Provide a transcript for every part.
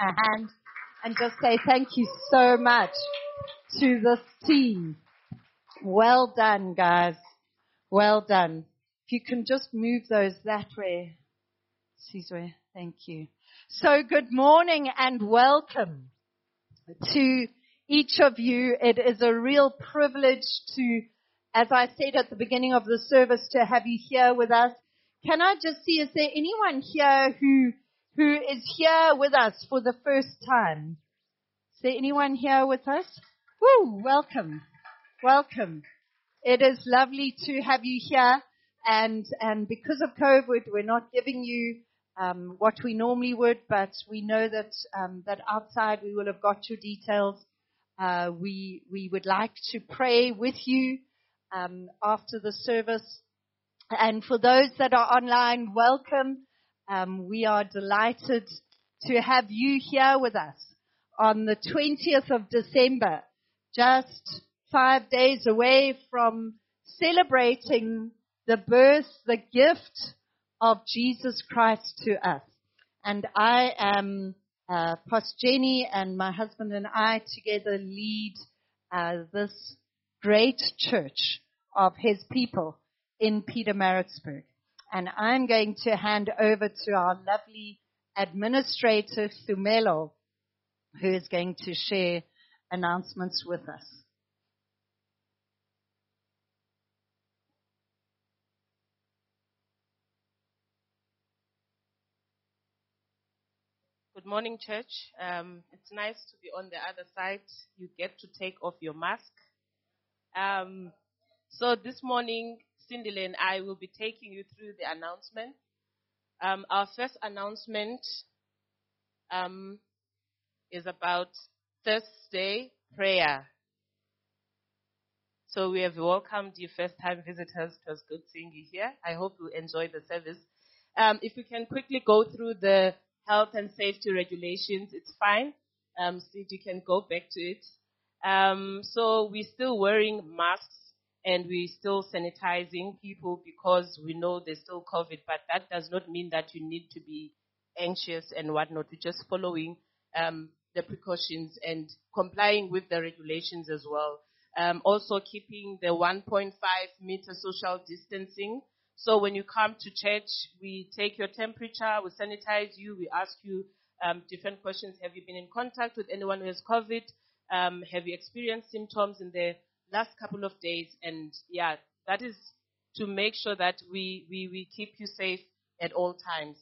hand and just say thank you so much to this team. Well done, guys. Well done. If you can just move those that way. Caesar, thank you. So good morning and welcome to each of you. It is a real privilege to, as I said at the beginning of the service, to have you here with us. Can I just see, is there anyone here who, who is here with us for the first time? Is there anyone here with us? Woo, welcome. Welcome. It is lovely to have you here and, and because of COVID, we're not giving you um, what we normally would, but we know that um, that outside we will have got your details. Uh, we we would like to pray with you um, after the service, and for those that are online, welcome. Um, we are delighted to have you here with us on the 20th of December, just five days away from celebrating the birth, the gift of Jesus Christ to us. And I am uh, Pastor Jenny and my husband and I together lead uh, this great church of his people in Peter Pietermaritzburg. And I'm going to hand over to our lovely administrator, Thumelo, who is going to share announcements with us. Good morning, church. Um, it's nice to be on the other side. You get to take off your mask. Um, so this morning, Cindy and I will be taking you through the announcement. Um, our first announcement um, is about Thursday prayer. So we have welcomed you first-time visitors. It was good seeing you here. I hope you enjoy the service. Um, if we can quickly go through the health and safety regulations, it's fine. Um, so you can go back to it. Um, so we're still wearing masks and we're still sanitizing people because we know there's still COVID, but that does not mean that you need to be anxious and whatnot. We're just following um, the precautions and complying with the regulations as well. Um, also keeping the 1.5 meter social distancing. So when you come to church, we take your temperature, we sanitize you, we ask you um, different questions. Have you been in contact with anyone who has COVID? Um, have you experienced symptoms in the last couple of days? And yeah, that is to make sure that we, we, we keep you safe at all times.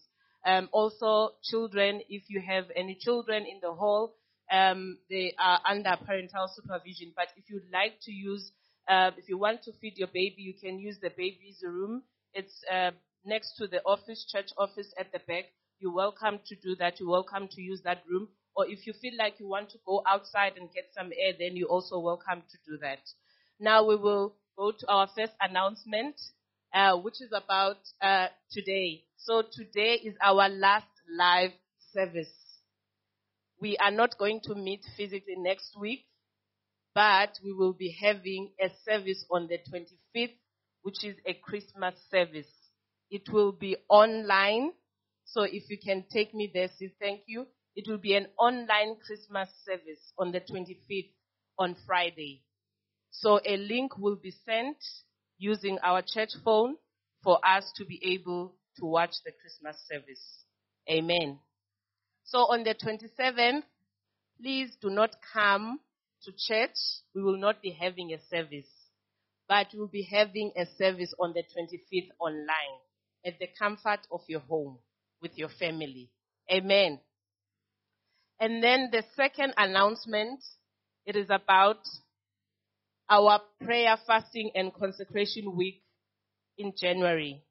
Um, also, children, if you have any children in the hall, um, they are under parental supervision. But if you'd like to use, uh, if you want to feed your baby, you can use the baby's room. It's uh, next to the office, church office at the back. You're welcome to do that. You're welcome to use that room. Or if you feel like you want to go outside and get some air, then you're also welcome to do that. Now we will go to our first announcement, uh, which is about uh, today. So today is our last live service. We are not going to meet physically next week, but we will be having a service on the 25th, which is a Christmas service. It will be online. So if you can take me there, say thank you. It will be an online Christmas service on the 25th on Friday. So a link will be sent using our church phone for us to be able to watch the Christmas service. Amen. So on the 27th, please do not come to church. We will not be having a service, but we'll be having a service on the 25th online at the comfort of your home with your family. Amen. And then the second announcement, it is about our prayer, fasting, and consecration week in January.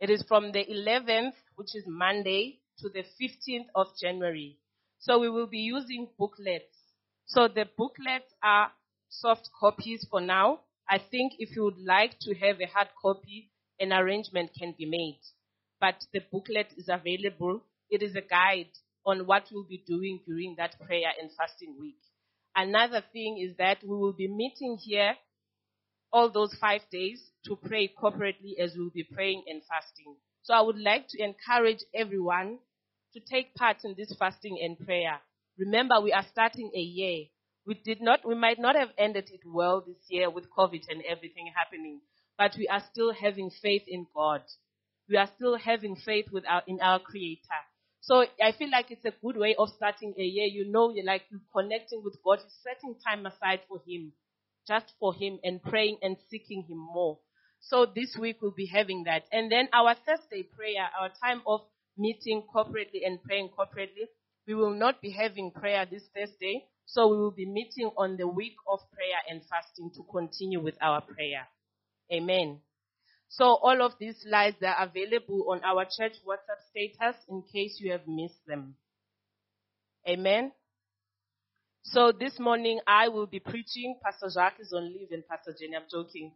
It is from the 11th, which is Monday, to the 15th of January. So we will be using booklets. So the booklets are soft copies for now. I think if you would like to have a hard copy, an arrangement can be made. But the booklet is available. It is a guide on what we'll be doing during that prayer and fasting week. Another thing is that we will be meeting here all those five days to pray corporately as we'll be praying and fasting. So I would like to encourage everyone to take part in this fasting and prayer. Remember, we are starting a year. We did not, we might not have ended it well this year with COVID and everything happening, but we are still having faith in God. We are still having faith with our, in our Creator. So I feel like it's a good way of starting a year. You know, you're like you're connecting with God, you're setting time aside for Him, just for Him, and praying and seeking Him more. So this week we'll be having that. And then our Thursday prayer, our time of meeting corporately and praying corporately, we will not be having prayer this Thursday. So we will be meeting on the week of prayer and fasting to continue with our prayer. Amen. So all of these slides are available on our church WhatsApp status in case you have missed them. Amen. So this morning I will be preaching. Pastor Jacques is on leave and Pastor Jenny, I'm joking.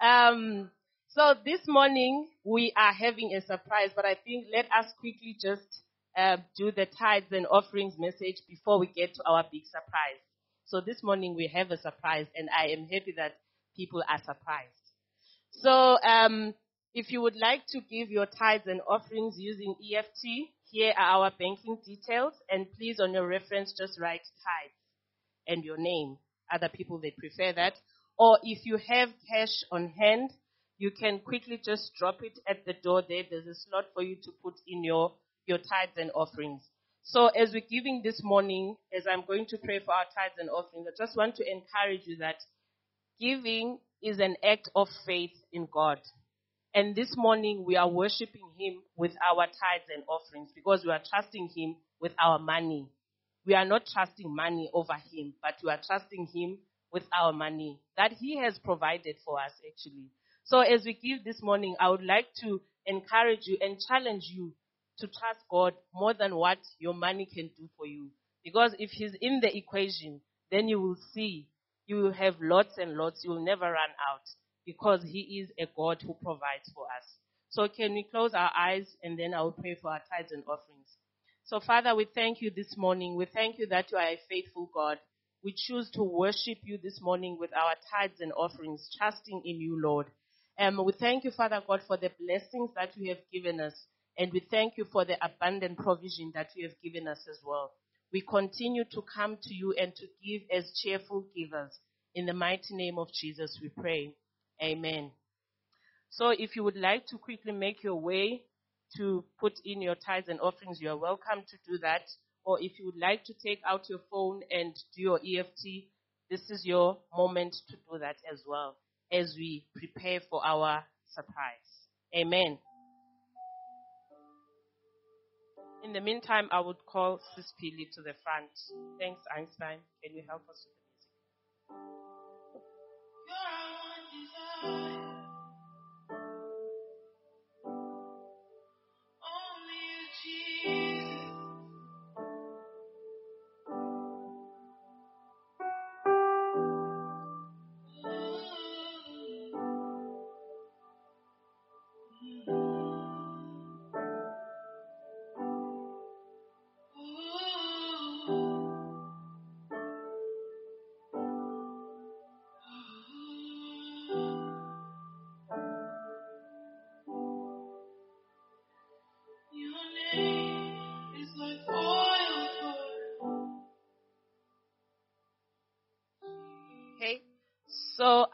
Um, so this morning we are having a surprise, but I think let us quickly just uh, do the tithes and offerings message before we get to our big surprise. So this morning we have a surprise, and I am happy that people are surprised. So um, if you would like to give your tithes and offerings using EFT, here are our banking details, and please on your reference just write tithes and your name. Other people they prefer that. Or if you have cash on hand, you can quickly just drop it at the door there. There's a slot for you to put in your, your tithes and offerings. So as we're giving this morning, as I'm going to pray for our tithes and offerings, I just want to encourage you that giving is an act of faith in God. And this morning we are worshiping Him with our tithes and offerings because we are trusting Him with our money. We are not trusting money over Him, but we are trusting Him with our money that He has provided for us actually. So as we give this morning, I would like to encourage you and challenge you to trust God more than what your money can do for you. Because if He's in the equation, then you will see you will have lots and lots. You will never run out because He is a God who provides for us. So can we close our eyes and then I will pray for our tithes and offerings. So Father, we thank you this morning. We thank you that you are a faithful God. We choose to worship you this morning with our tithes and offerings, trusting in you, Lord. Um, we thank you, Father God, for the blessings that you have given us. And we thank you for the abundant provision that you have given us as well. We continue to come to you and to give as cheerful givers. In the mighty name of Jesus, we pray. Amen. So if you would like to quickly make your way to put in your tithes and offerings, you are welcome to do that. Or if you would like to take out your phone and do your EFT, this is your moment to do that as well as we prepare for our surprise. Amen. In the meantime, I would call Sis Pili to the front. Thanks, Einstein. Can you help us with the music?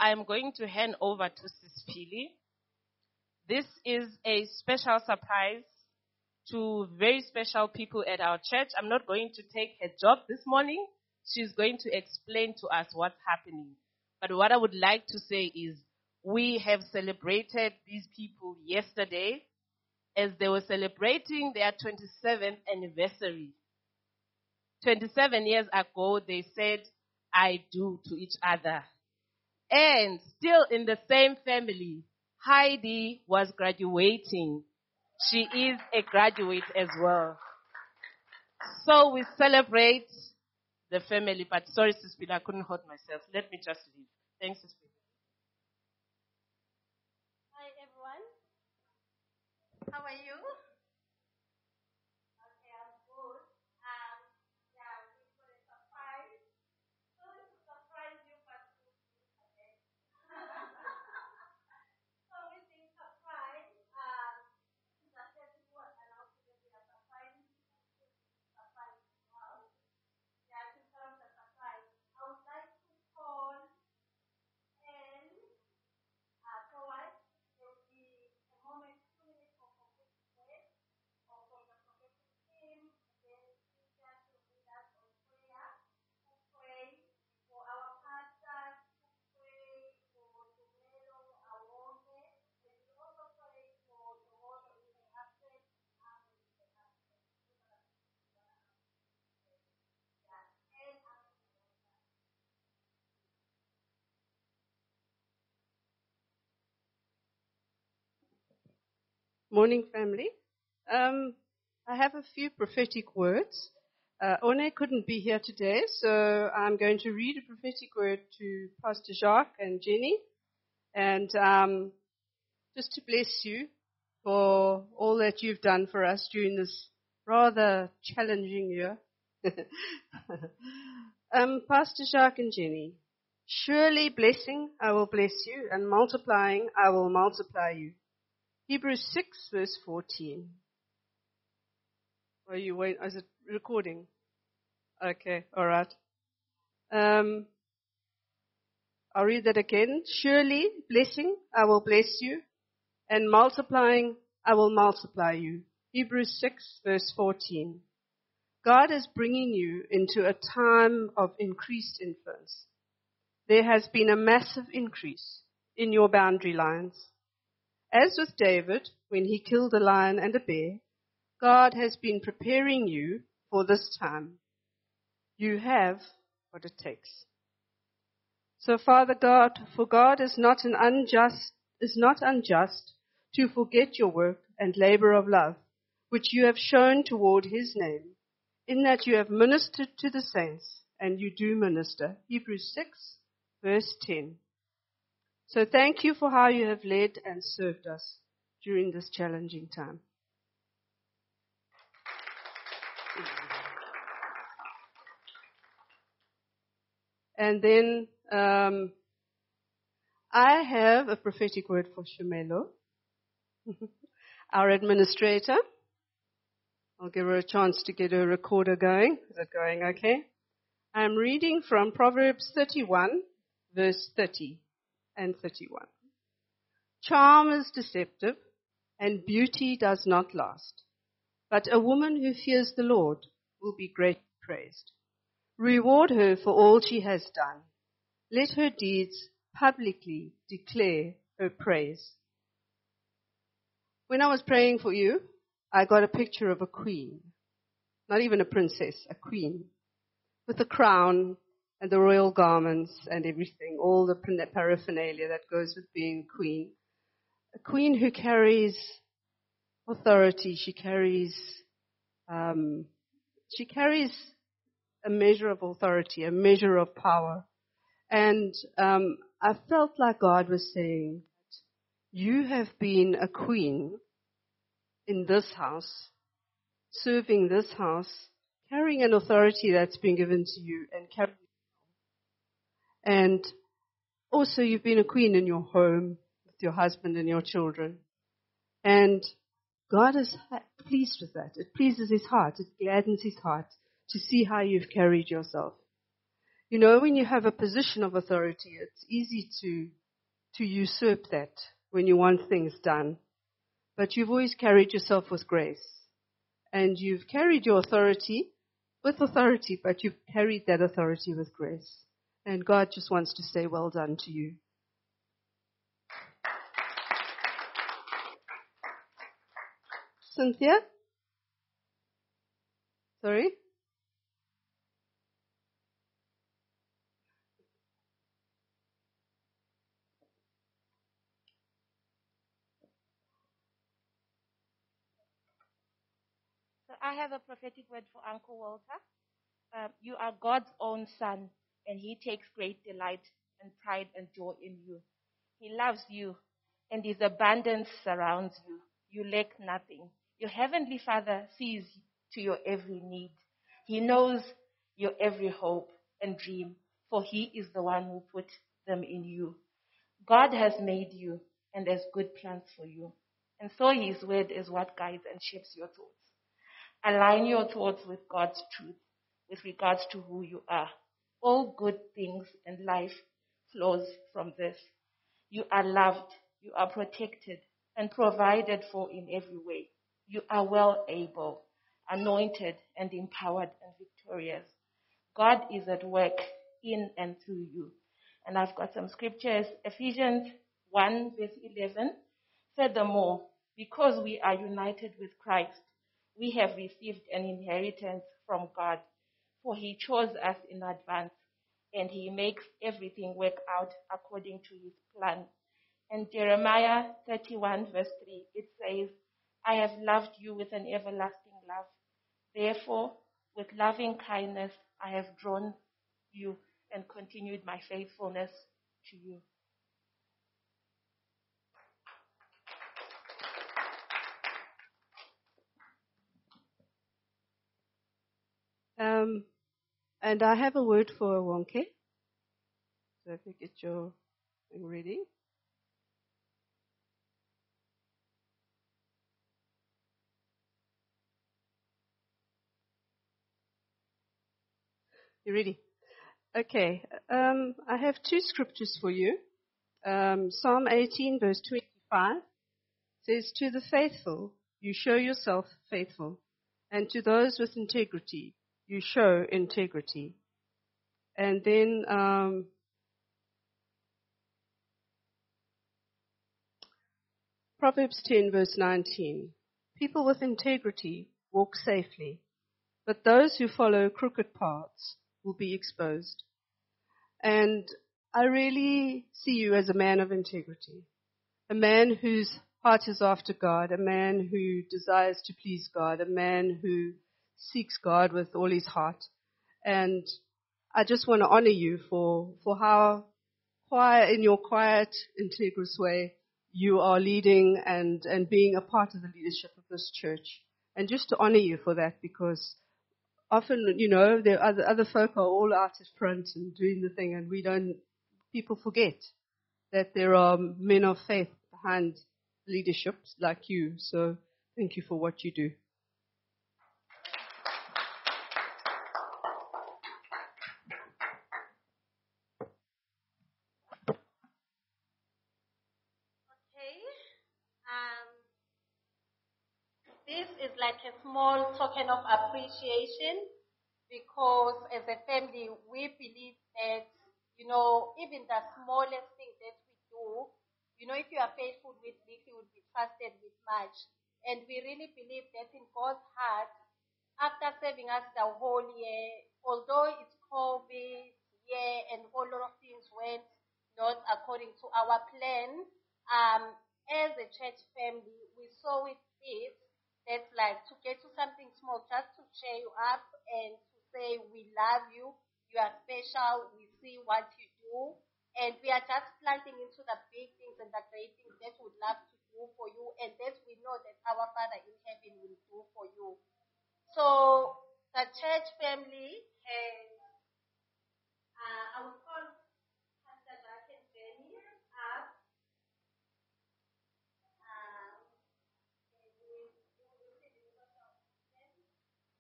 I'm going to hand over to Sis Pili. This is a special surprise to very special people at our church. I'm not going to take her job this morning. She's going to explain to us what's happening. But what I would like to say is we have celebrated these people yesterday as they were celebrating their 27th anniversary. 27 years ago, they said, I do to each other. And still in the same family, Heidi was graduating. She is a graduate as well. So we celebrate the family, but sorry, Sister I couldn't hold myself. Let me just leave. Thanks, Sister Hi, everyone. How are you? Okay, I'm good. Um, yeah, we've got a surprise. Sorry to surprise you, but okay. so with the surprise, um, this is the first one, and also the surprise Morning, family. Um, I have a few prophetic words. Uh, One couldn't be here today, so I'm going to read a prophetic word to Pastor Jacques and Jenny, and um, just to bless you for all that you've done for us during this rather challenging year. um, Pastor Jacques and Jenny, surely blessing I will bless you, and multiplying I will multiply you. Hebrews 6 verse 14. Are you wait? Is it recording? Okay, all right. Um, I'll read that again. Surely blessing I will bless you, and multiplying I will multiply you. Hebrews 6 verse 14. God is bringing you into a time of increased influence. There has been a massive increase in your boundary lines. As with David, when he killed a lion and a bear, God has been preparing you for this time. You have what it takes. So Father God, for God is not an unjust, is not unjust to forget your work and labor of love, which you have shown toward his name, in that you have ministered to the saints, and you do minister. Hebrews 6, verse 10. So thank you for how you have led and served us during this challenging time. And then um, I have a prophetic word for Tumelo, our administrator. I'll give her a chance to get her recorder going. Is it going okay? I'm reading from Proverbs 31, verse 30 and 31. Charm is deceptive, and beauty does not last. But a woman who fears the Lord will be greatly praised. Reward her for all she has done. Let her deeds publicly declare her praise. When I was praying for you, I got a picture of a queen. Not even a princess, a queen. With a crown and the royal garments and everything, all the paraphernalia that goes with being a queen. A queen who carries authority, she carries, um, she carries a measure of authority, a measure of power. And um, I felt like God was saying, You have been a queen in this house, serving this house, carrying an authority that's been given to you, and carrying. And also, you've been a queen in your home with your husband and your children. And God is pleased with that. It pleases his heart. It gladdens his heart to see how you've carried yourself. You know, when you have a position of authority, it's easy to, to usurp that when you want things done. But you've always carried yourself with grace. And you've carried your authority with authority, but you've carried that authority with grace. And God just wants to say, well done to you. Cynthia? Sorry? So I have a prophetic word for Uncle Walter. Um, you are God's own son, and he takes great delight and pride and joy in you. He loves you, and his abundance surrounds you. You lack nothing. Your heavenly Father sees to your every need. He knows your every hope and dream, for he is the one who put them in you. God has made you and has good plans for you. And so his word is what guides and shapes your thoughts. Align your thoughts with God's truth with regards to who you are. All good things in life flows from this. You are loved, you are protected, and provided for in every way. You are well able, anointed, and empowered and victorious. God is at work in and through you. And I've got some scriptures. Ephesians 1 verse 11. Furthermore, because we are united with Christ, we have received an inheritance from God, for he chose us in advance, and he makes everything work out according to his plan. And Jeremiah 31 verse 3, it says, I have loved you with an everlasting love. Therefore, with loving kindness, I have drawn you and continued my faithfulness to you. Um, and I have a word for Wonke. So if you get your thing ready. You ready? Okay. Um, I have two scriptures for you. Um, Psalm 18, verse 25 says, To the faithful, you show yourself faithful, and to those with integrity, you show integrity. And then um, Proverbs 10, verse 19 People with integrity walk safely, but those who follow crooked paths will be exposed. And I really see you as a man of integrity, a man whose heart is after God, a man who desires to please God, a man who seeks God with all his heart. And I just want to honor you for, for how quiet, in your quiet, integrous way, you are leading and, and being a part of the leadership of this church. And just to honor you for that because often, you know, the other, other folk are all out at front and doing the thing and we don't, people forget that there are men of faith behind leadership like you. So thank you for what you do. Okay. Um, this is like a small token of appreciation because as a family, we believe that, you know, even the smallest thing that we do, you know, if you are faithful with little, you will be trusted with much. And we really believe that in God's heart, after serving us the whole year, although it's COVID year and a lot of things went not according to our plan, um, as a church family, we saw it fit that's like to get to something small, just to cheer you up and to say we love you, you are special, we see what you do, and we are just planting into the big things and the great things that we would love to do for you, and that we know that our Father in heaven will do for you. So the church family has, uh, I will call Pastor Jacques and Jenny up. Um, and we- we will see the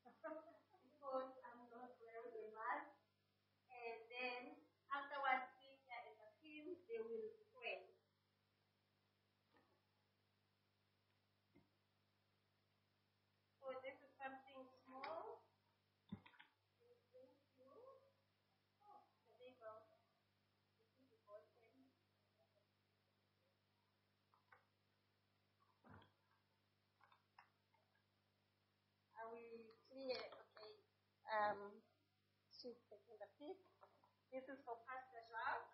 social distance because I'm not wearing a mask. And then afterwards, Peter and the team, they will pray. So this is something small. Thank you. Oh, there you go. This is the bottom. Are we clear? Okay. Um, she's taking the pic. This is for Pastor Jacques.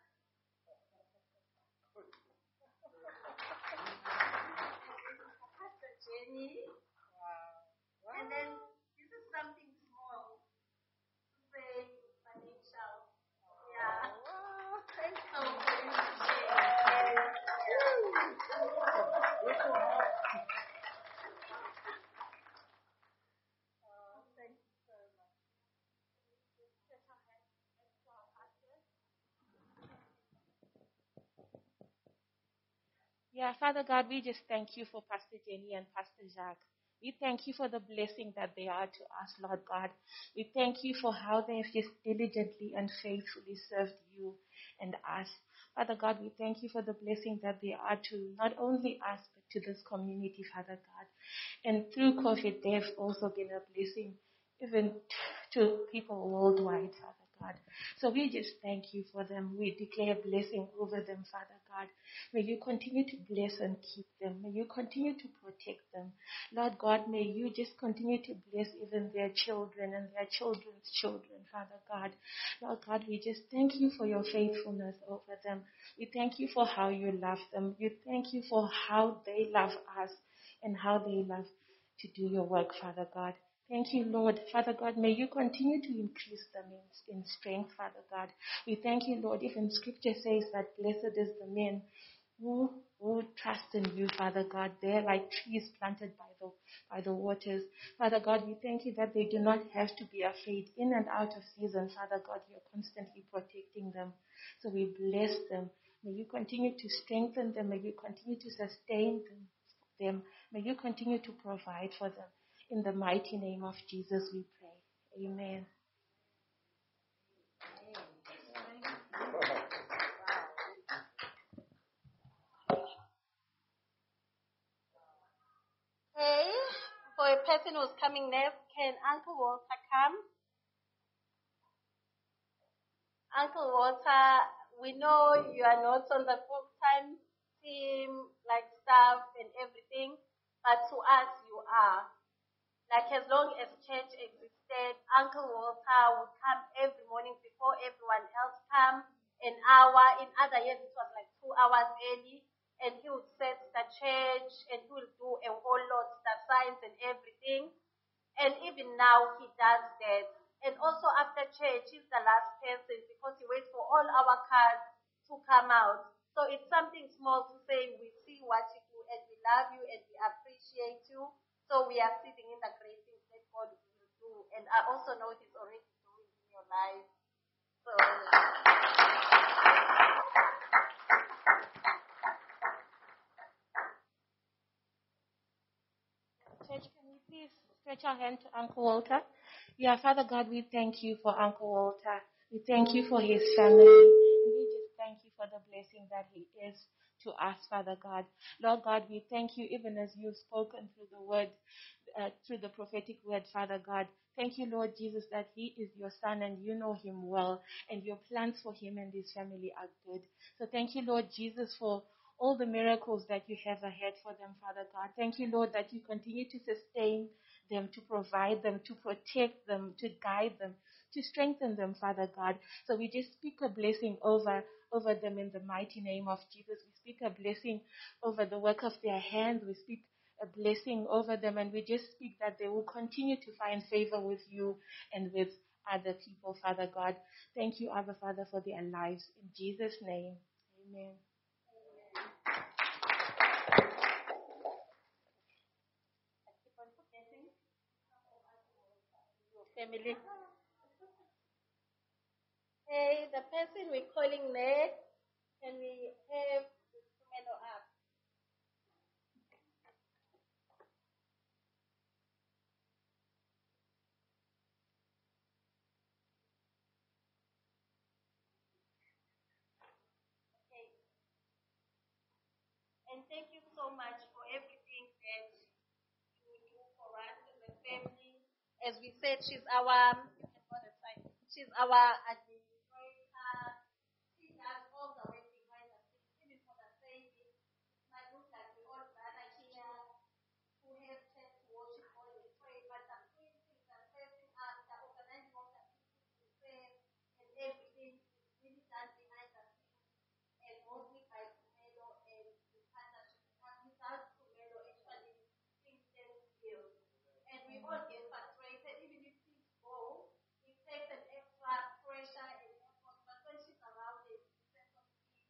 This is for Pastor Jenny. And then this is something small to say financial. Yeah. Thanks so much. Uh, thank you so much. Set our hands next to our pastors. Yeah, Father God, we just thank you for Pastor Jenny and Pastor Jacques. We thank you for the blessing that they are to us, Lord God. We thank you for how they have just diligently and faithfully served you and us. Father God, we thank you for the blessing that they are to not only us, but to this community, Father God. And through COVID, they have also been a blessing even to people worldwide, Father God. So we just thank you for them. We declare blessing over them, Father God. May you continue to bless and keep them. May you continue to protect them. Lord God, may you just continue to bless even their children and their children's children, Father God. Lord God, we just thank you for your faithfulness over them. We thank you for how you love them. We thank you for how they love us and how they love to do your work, Father God. Thank you, Lord. Father God, may you continue to increase them in, in strength, Father God. We thank you, Lord. Even scripture says that blessed is the man who, who trust in you, Father God. They're like trees planted by the, by the waters. Father God, we thank you that they do not have to be afraid in and out of season. Father God, you're constantly protecting them. So we bless them. May you continue to strengthen them. May you continue to sustain them. them. May you continue to provide for them. In the mighty name of Jesus, we pray. Amen. Okay, for a person who's coming next, can Uncle Walter come? Uncle Walter, we know you are not on the full-time team, like staff and everything, but to us you are. Like as long as church existed, Uncle Walter would come every morning before everyone else come, an hour. In other years, it was like two hours early, and he would set the church, and he will do a whole lot, the signs and everything. And even now, he does that. And also after church, he's the last person because he waits for all our cars to come out. So it's something small to say, we see what you do, and we love you, and we appreciate you. So we are sitting in the things that God will do. And I also know He's already doing in your life. So Church, can we please stretch our hand to Uncle Walter? Yeah, Father God, we thank you for Uncle Walter. We thank you for his family. We just thank you for the blessing that he is to us, Father God. Lord God, we thank you even as you've spoken through the word, uh, through the prophetic word, Father God. Thank you, Lord Jesus, that he is your son and you know him well and your plans for him and his family are good. So thank you, Lord Jesus, for all the miracles that you have ahead for them, Father God. Thank you, Lord, that you continue to sustain them, to provide them, to protect them, to guide them, to strengthen them, Father God. So we just speak a blessing over over them in the mighty name of Jesus. We speak a blessing over the work of their hands. We speak a blessing over them, and we just speak that they will continue to find favor with you and with other people, Father God. Thank you, Abba Father, for their lives. In Jesus' name, amen. family. Hey, the person we're calling next, can we have the instrumental up? Okay. And thank you so much for everything that you do for us as a family. As we said, she's our. She's our uh, administrator. She does all the work behind the scenes, even for the saving. It might look like we all gather here to have church to worship God and pray, but the printing, the setting up, the organizing of the people to serve, and everything is really done behind the scenes and mostly by Tumelo and the partnership. And without Tumelo, actually, things stand still. And we all get frustrated, even if things go, it takes an extra pressure and effort. But when she's around, there's a sense of peace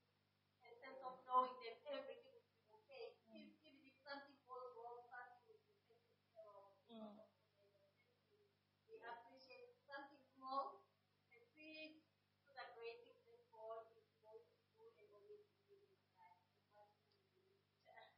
and sense of knowing that everything will be okay. If, even if something goes wrong, something will be taken care of. We appreciate something small, a seed to the great things that God is going to do and always do in our lives.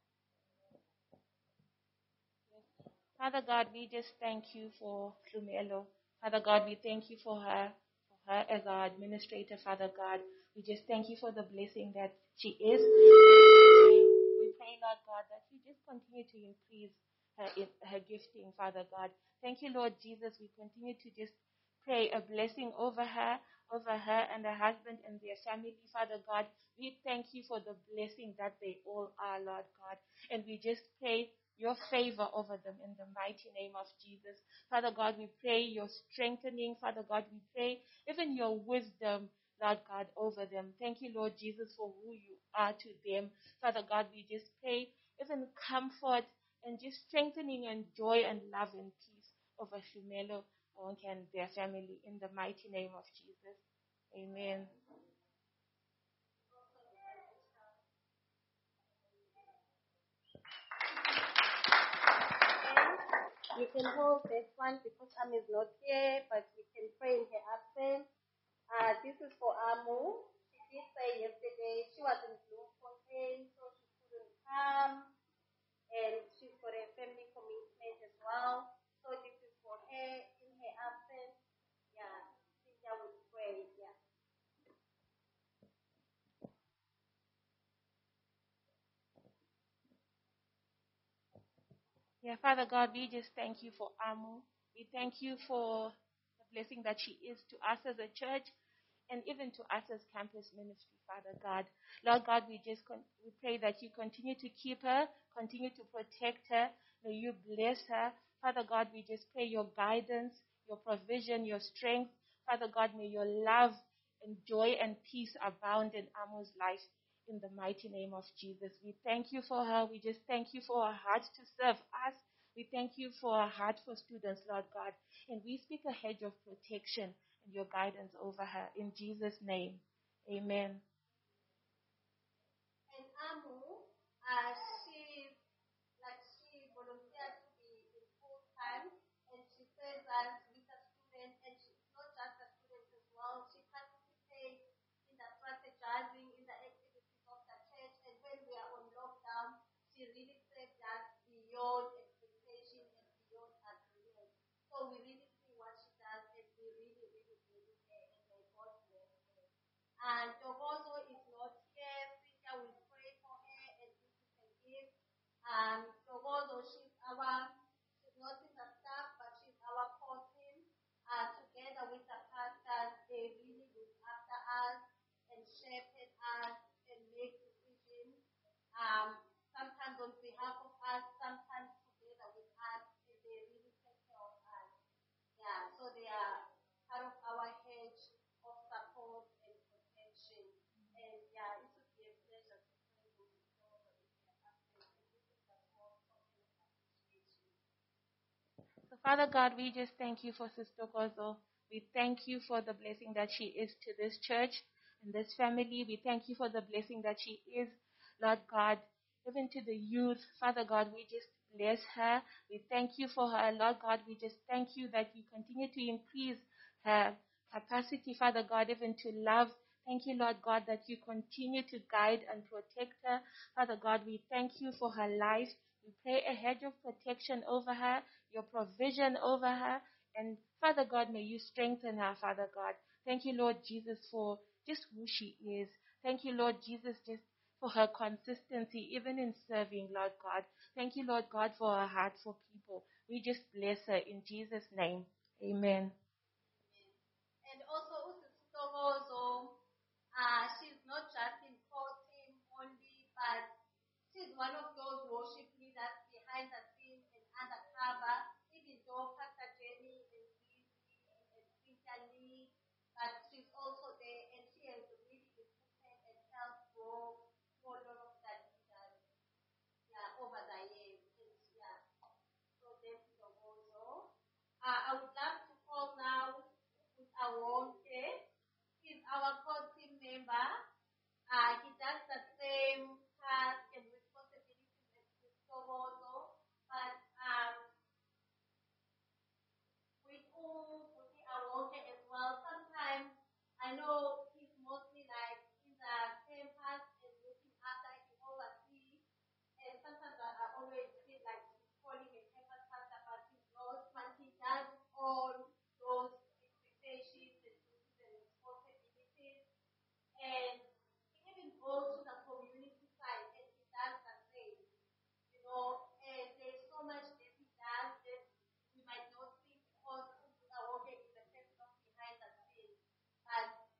Father God, we just thank you for Tumelo. Father God, we thank you for her, for her as our administrator, Father God. We just thank you for the blessing that she is. We pray, Lord God, that you just continue to increase her, her gifting, Father God. Thank you, Lord Jesus. We continue to just pray a blessing over her over her and her husband and their family, Father God. We thank you for the blessing that they all are, Lord God. And we just pray your favor over them in the mighty name of Jesus. Father God, we pray your strengthening. Father God, we pray even your wisdom, Lord God, over them. Thank you, Lord Jesus, for who you are to them. Father God, we just pray even comfort and just strengthening and joy and love and peace over Tumelo and their family in the mighty name of Jesus. Amen. You can hold this one because Am is not here, but we can pray in her absence. Uh, this is for Amu. She did say yesterday she was in Bloemfontein, so she couldn't come. And she's got a family commitment as well. So this is for her in her absence. Yeah, Cynthia will pray. Yeah. Yeah, Father God, we just thank you for Amu. We thank you for the blessing that she is to us as a church and even to us as campus ministry, Father God. Lord God, we just con- we pray that you continue to keep her, continue to protect her. May you bless her. Father God, we just pray your guidance, your provision, your strength. Father God, may your love and joy and peace abound in Amu's life in the mighty name of Jesus. We thank you for her. We just thank you for her heart to serve us. We thank you for her heart for students, Lord God. And we speak a hedge of protection and your guidance over her in Jesus' name. Amen. And Amu, uh, she's like she volunteered to be in full time, and she says that with a student, and she's not just a student as well. She participates in the strategizing in the activities of the church, and when we are on lockdown, she really served us beyond expectation and beyond agreement. So we really see what she does, and we really, really believe her, and may God bless her. And Togozo is not here. Cynthia will pray for her and this is a gift. Um, Togozo, she's our, she's not in the staff, but she's our core team. Uh, together with the pastors, they really look after us and shepherd us and make decisions. Um, sometimes on behalf of us, sometimes together with us, and they really take care of us. Yeah, so they are part of our hedge of support and protection. And yeah, it would be a pleasure to pray with you all in their absence. And this is a small token of appreciation. So, Father God, we just thank you for Sister Gozo. We thank you for the blessing that she is to this church and this family. We thank you for the blessing that she is, Lord God, even to the youth. Father God, we just bless her. We thank you for her, Lord God. We just thank you that you continue to increase her capacity, Father God, even to love. Thank you, Lord God, that you continue to guide and protect her. Father God, we thank you for her life. We pray a hedge of protection over her, your provision over her. And Father God, may you strengthen her, Father God. Thank you, Lord Jesus, for just who she is. Thank you, Lord Jesus, just for her consistency, even in serving, Lord God. Thank you, Lord God, for her heart for people. We just bless her in Jesus' name. Amen. And also, uh, she's not just in core team only, but she's one of those worship leaders behind and undercover, even though Pastor Jenny and Lee, but she's also there and she has really recruited and helped grow grow a lot of the leaders yeah, over the years. And, yeah. So thank you also. Uh, I would love to call now with Awonke. He's our core team member. Uh, he does the same task and responsibilities as Mr. Wozo, but um, with whom with Awonke as well. Sometimes I know he's mostly like in the campus and looking after his overseas. And sometimes I, I always feel like he's calling a campus pastor, but he's not. But he does all those expectations and duties and responsibilities. And he even goes to the community side and he does the same. You know, and there's so much that he does that we might not think because Awonke is the person of behind the scenes. But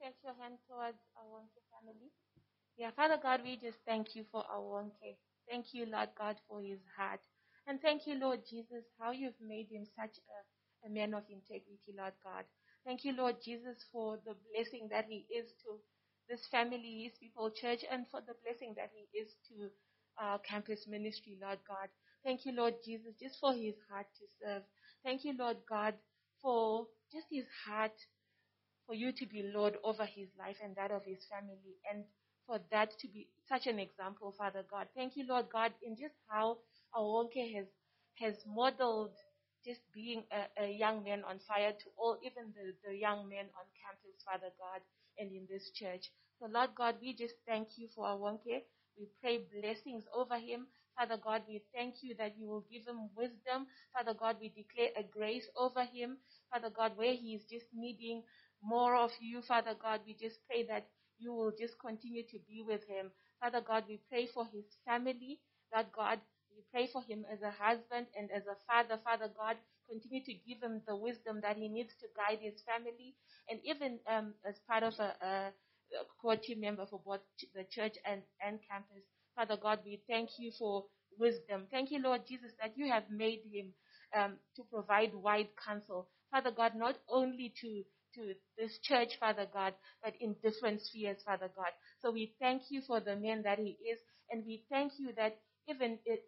stretch your hand towards Awonke family. Yeah, Father God, we just thank you for our. Thank you, Lord God, for his heart. And thank you, Lord Jesus, how you've made him such a, a man of integrity, Lord God. Thank you, Lord Jesus, for the blessing that he is to this family, his people, church, and for the blessing that he is to our campus ministry, Lord God. Thank you, Lord Jesus, just for his heart to serve. Thank you, Lord God, for just his heart for you to be Lord over his life and that of his family, and for that to be such an example, Father God. Thank you, Lord God, in just how Awonke has has modeled just being a, a young man on fire to all, even the, the young men on campus, Father God, and in this church. So, Lord God, we just thank you for Awonke. We pray blessings over him. Father God, we thank you that you will give him wisdom. Father God, we declare a grace over him. Father God, where he is just needing more of you, Father God, we just pray that you will just continue to be with him. Father God, we pray for his family. Lord God, we pray for him as a husband and as a father. Father God, continue to give him the wisdom that he needs to guide his family. And even um, as part of a, a, a core team member for both the church and, and campus, Father God, we thank you for wisdom. Thank you, Lord Jesus, that you have made him um, to provide wide counsel. Father God, not only to to this church, Father God, but in different spheres, Father God. So we thank you for the man that he is, and we thank you that even it,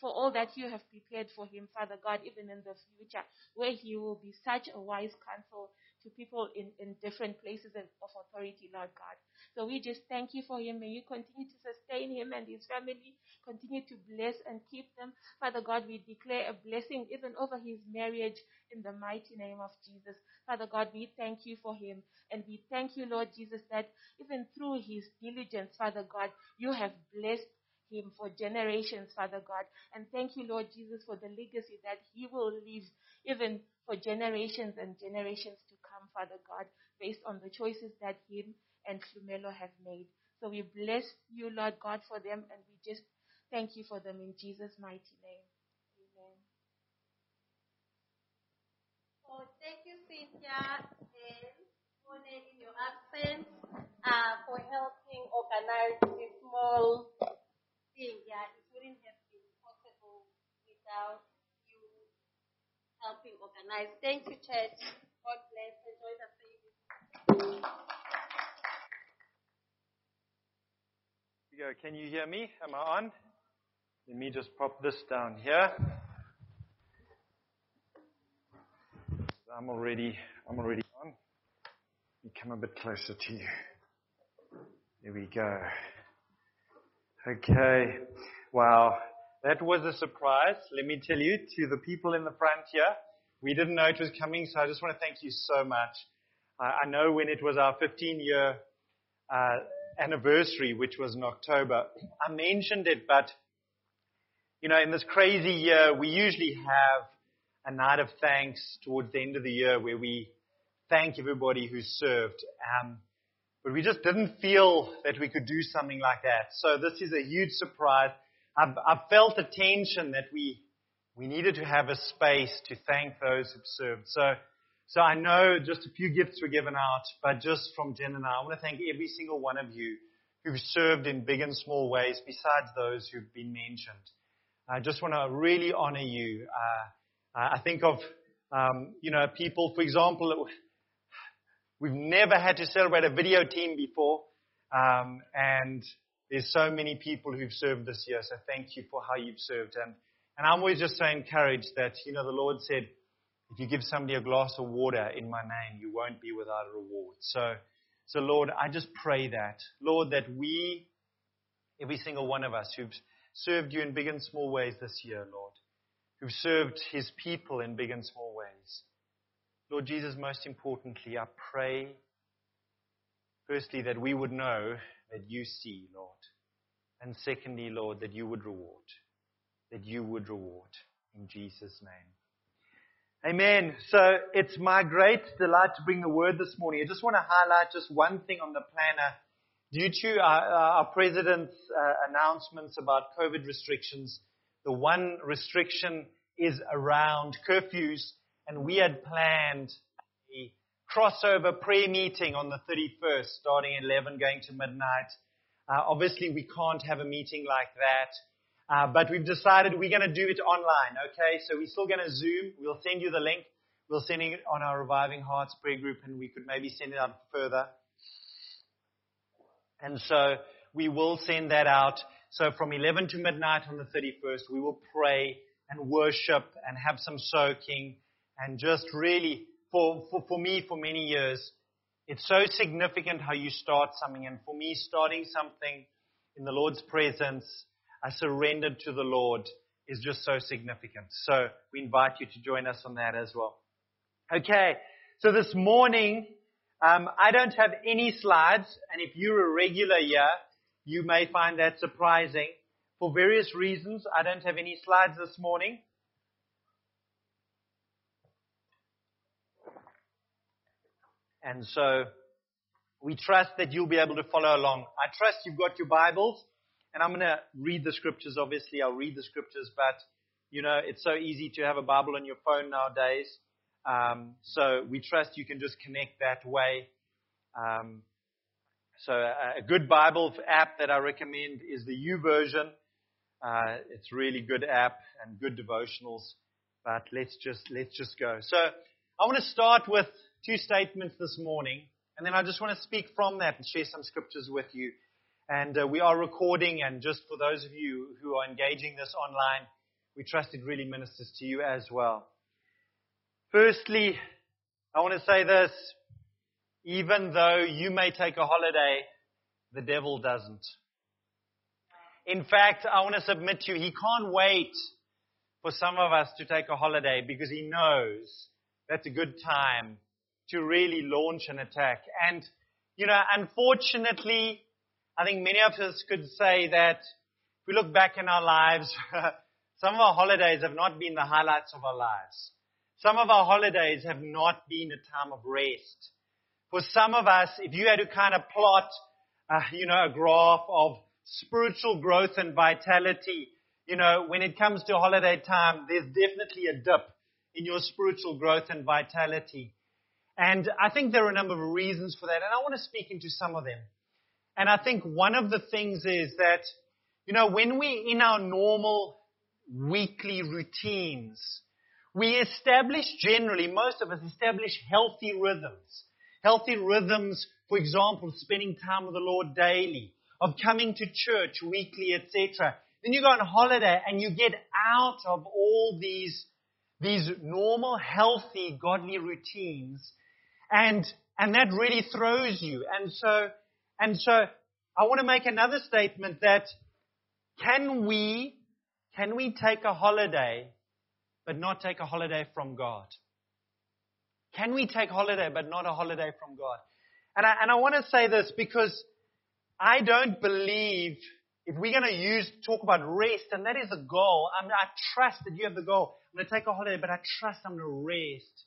for all that you have prepared for him, Father God, even in the future, where he will be such a wise counsel to people in, in different places of authority, Lord God. So we just thank you for him. May you continue to sustain him and his family. Continue to bless and keep them. Father God, we declare a blessing even over his marriage in the mighty name of Jesus. Father God, we thank you for him. And we thank you, Lord Jesus, that even through his diligence, Father God, you have blessed him for generations, Father God. And thank you, Lord Jesus, for the legacy that he will leave even for generations and generations Father God, based on the choices that him and Tumelo have made. So we bless you, Lord God, for them, and we just thank you for them in Jesus' mighty name. Amen. So thank you, Cynthia and Mone, in your absence, uh, for helping organize this small thing. Yeah, it wouldn't have been possible without you helping organize. Thank you, church. God bless. Enjoy the service. Can you hear me? Am I on? Let me just pop this down here. I'm already, I'm already on. Me come a bit closer to you. There we go. Okay. Wow. That was a surprise, let me tell you, to the people in the front here. We didn't know it was coming, so I just want to thank you so much. I, I know when it was our 15 year uh, anniversary, which was in October, I mentioned it, but you know, in this crazy year, we usually have a night of thanks towards the end of the year where we thank everybody who served. Um, but we just didn't feel that we could do something like that. So this is a huge surprise. I've, I've felt the tension that we we needed to have a space to thank those who've served. So, so I know just a few gifts were given out, but just from Jen and I, I want to thank every single one of you who've served in big and small ways besides those who've been mentioned. I just want to really honor you. Uh, I think of, um, you know, people, for example, we've never had to celebrate a video team before, um, and there's so many people who've served this year. So thank you for how you've served. And, and I'm always just so encouraged that, you know, the Lord said, if you give somebody a glass of water in my name, you won't be without a reward. So, so Lord, I just pray that, Lord, that we, every single one of us who've served you in big and small ways this year, Lord, who've served his people in big and small ways. Lord Jesus, most importantly, I pray, firstly, that we would know that you see, Lord. And secondly, Lord, that you would reward. That you would reward. In Jesus' name. Amen. So it's my great delight to bring the word this morning. I just want to highlight just one thing on the planner. Due to our, our president's uh, announcements about COVID restrictions, the one restriction is around curfews, and we had planned a crossover prayer meeting on the 31st, starting at 11, going to midnight. Uh, obviously, we can't have a meeting like that, uh, but we've decided we're going to do it online. Okay, so we're still going to Zoom. We'll send you the link. We'll send it on our Reviving Hearts prayer group, and we could maybe send it out further. And so we will send that out. So from 11 to midnight on the 31st, we will pray and worship and have some soaking and just really, for, for, for me, for many years, it's so significant how you start something. And for me, starting something in the Lord's presence, I surrendered to the Lord, is just so significant. So we invite you to join us on that as well. Okay, so this morning, um, I don't have any slides, and if you're a regular here, you may find that surprising. For various reasons, I don't have any slides this morning. And so we trust that you'll be able to follow along. I trust you've got your Bibles, and I'm going to read the scriptures. Obviously, I'll read the scriptures, but you know, it's so easy to have a Bible on your phone nowadays. Um, so we trust you can just connect that way. Um, so a, a, good Bible app that I recommend is the YouVersion. Uh, it's really good app and good devotionals. But let's just let's just go. So I want to start with two statements this morning, and then I just want to speak from that and share some scriptures with you. And uh, we are recording, and just for those of you who are engaging this online, we trust it really ministers to you as well. Firstly, I want to say this. Even though you may take a holiday, the devil doesn't. In fact, I want to submit to you, he can't wait for some of us to take a holiday because he knows that's a good time to really launch an attack. And, you know, unfortunately, I think many of us could say that if we look back in our lives, some of our holidays have not been the highlights of our lives. Some of our holidays have not been a time of rest. For some of us, if you had to kind of plot, uh, you know, a graph of spiritual growth and vitality, you know, when it comes to holiday time, there's definitely a dip in your spiritual growth and vitality. And I think there are a number of reasons for that, and I want to speak into some of them. And I think one of the things is that, you know, when we in our normal weekly routines, we establish generally, most of us establish healthy rhythms. Healthy rhythms, for example, spending time with the Lord daily, of coming to church weekly, etc. Then you go on holiday and you get out of all these, these normal, healthy, godly routines and, and that really throws you. And so, and so I want to make another statement that can we, can we take a holiday but not take a holiday from God? Can we take holiday but not a holiday from God? And I, and I want to say this because I don't believe if we're going to use, talk about rest, and that is a goal, I, I trust that you have the goal. I'm going to take a holiday, but I trust I'm going to rest.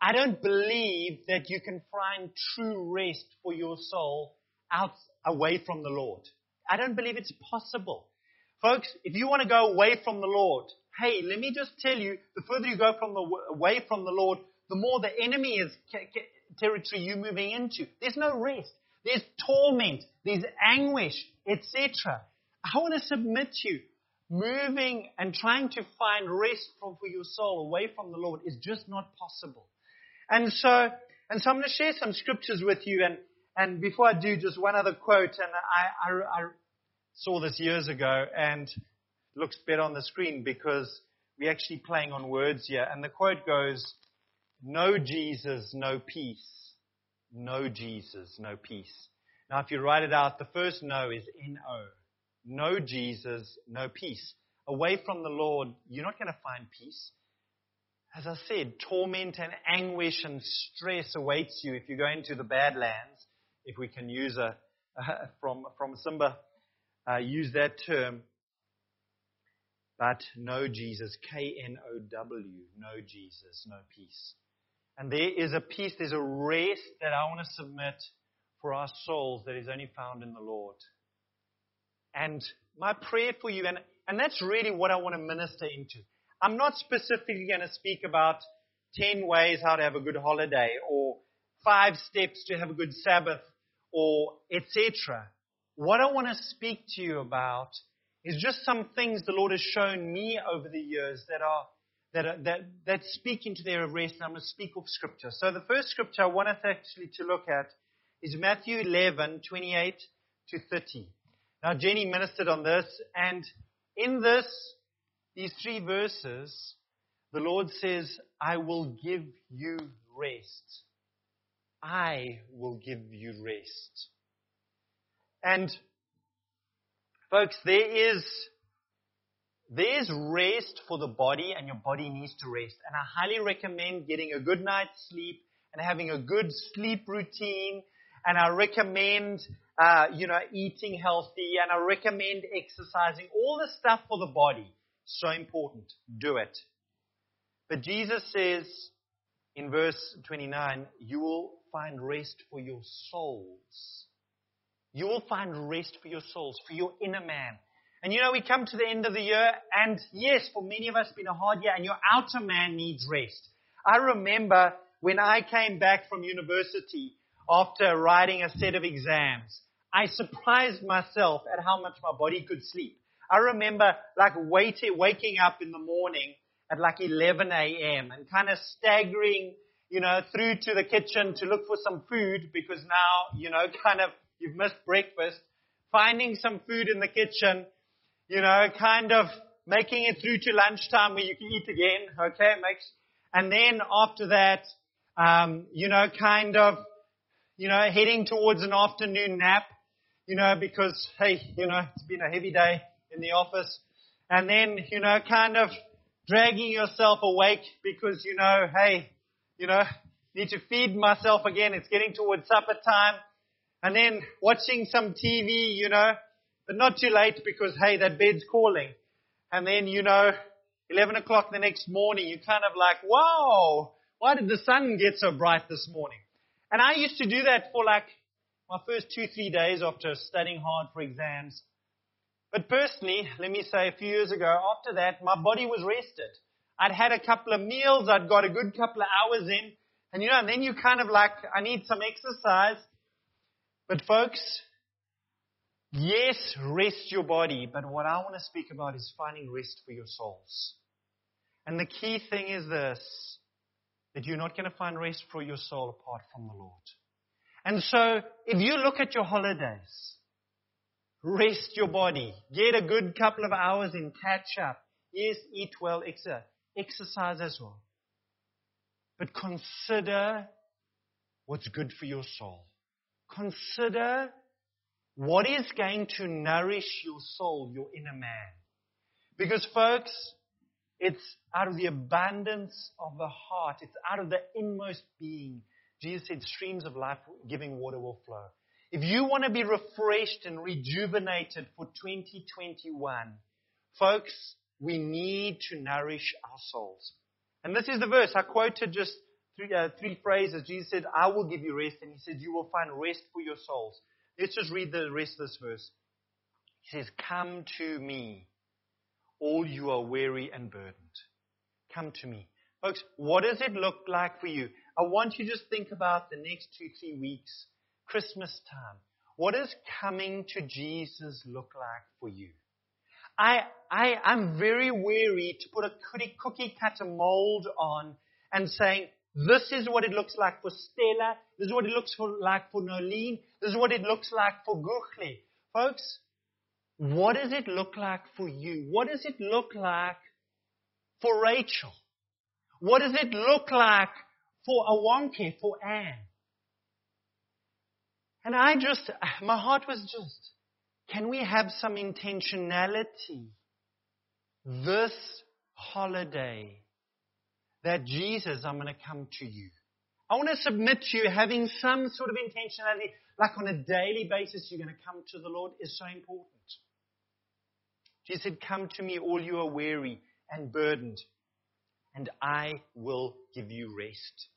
I don't believe that you can find true rest for your soul out, away from the Lord. I don't believe it's possible. Folks, if you want to go away from the Lord, hey, let me just tell you, the further you go from the, away from the Lord, the more the enemy is territory you're moving into. There's no rest. There's torment. There's anguish, etc. I want to submit to you. Moving and trying to find rest for, for your soul away from the Lord is just not possible. And so, and so I'm going to share some scriptures with you. And, and before I do, just one other quote. And I, I, I saw this years ago and looks better on the screen because we're actually playing on words here. And the quote goes, No Jesus, no peace. No Jesus, no peace. Now, if you write it out, the first no is N-O. No Jesus, no peace. Away from the Lord, you're not going to find peace. As I said, torment and anguish and stress awaits you if you go into the Badlands, if we can use a, from, from Simba, uh, use that term but no Jesus. K N O W. No Jesus, no peace. And there is a peace, there's a rest that I want to submit for our souls that is only found in the Lord. And my prayer for you, and, and that's really what I want to minister into. I'm not specifically going to speak about 10 ways how to have a good holiday or five steps to have a good Sabbath or etc. What I want to speak to you about is just some things the Lord has shown me over the years that are that, are, that, that speak into their rest, and I'm going to speak of scripture. So the first scripture I want us actually to look at is Matthew 11, 28 to 30. Now Jenny ministered on this, and in this, these three verses, the Lord says, I will give you rest. I will give you rest. And folks, there is there's rest for the body and your body needs to rest. And I highly recommend getting a good night's sleep and having a good sleep routine. And I recommend, uh, you know, eating healthy and I recommend exercising. All the stuff for the body. So important. Do it. But Jesus says in verse 29, you will find rest for your souls. You will find rest for your souls, for your inner man. And you know, we come to the end of the year, and yes, for many of us, it's been a hard year, and your outer man needs rest. I remember when I came back from university after writing a set of exams, I surprised myself at how much my body could sleep. I remember like waiting, waking up in the morning at like 11 a.m. and kind of staggering, you know, through to the kitchen to look for some food because now, you know, kind of you've missed breakfast, finding some food in the kitchen, you know, kind of making it through to lunchtime where you can eat again, okay, makes, and then after that, um, you know, kind of, you know, heading towards an afternoon nap, you know, because, hey, you know, it's been a heavy day in the office. And then, you know, kind of dragging yourself awake because, you know, hey, you know, need to feed myself again. It's getting towards supper time. And then watching some TV, you know, but not too late because, hey, that bed's calling. And then, you know, 11 o'clock the next morning, you're kind of like, wow, why did the sun get so bright this morning? And I used to do that for like my first two, three days after studying hard for exams. But personally, let me say a few years ago, after that, my body was rested. I'd had a couple of meals, I'd got a good couple of hours in, and you know, and then you kind of like, I need some exercise. But folks, Yes, rest your body, but what I want to speak about is finding rest for your souls. And the key thing is this that you're not going to find rest for your soul apart from the Lord. And so, if you look at your holidays, rest your body, get a good couple of hours in, catch up. Yes, eat well, exercise as well. But consider what's good for your soul. Consider what is going to nourish your soul, your inner man? Because folks, it's out of the abundance of the heart. It's out of the inmost being. Jesus said streams of life giving water will flow. If you want to be refreshed and rejuvenated for 2021, folks, we need to nourish our souls. And this is the verse. I quoted just three, uh, three phrases. Jesus said, I will give you rest. And he said, you will find rest for your souls. Let's just read the rest of this verse. He says, Come to me, all you are weary and burdened. Come to me. Folks, what does it look like for you? I want you to just think about the next two, three weeks, Christmas time. What does coming to Jesus look like for you? I, I, I'm very weary to put a cookie, cookie cutter mold on and saying, this is what it looks like for Stella. This is what it looks for, like for Nolene. This is what it looks like for Guchli. Folks, what does it look like for you? What does it look like for Rachel? What does it look like for Awonke, for Anne? And I just, my heart was just, can we have some intentionality this holiday that Jesus, I'm going to come to you. I want to submit to you having some sort of intentionality, like on a daily basis, you're going to come to the Lord is so important. Jesus said, Come to me, all you are weary and burdened, and I will give you rest.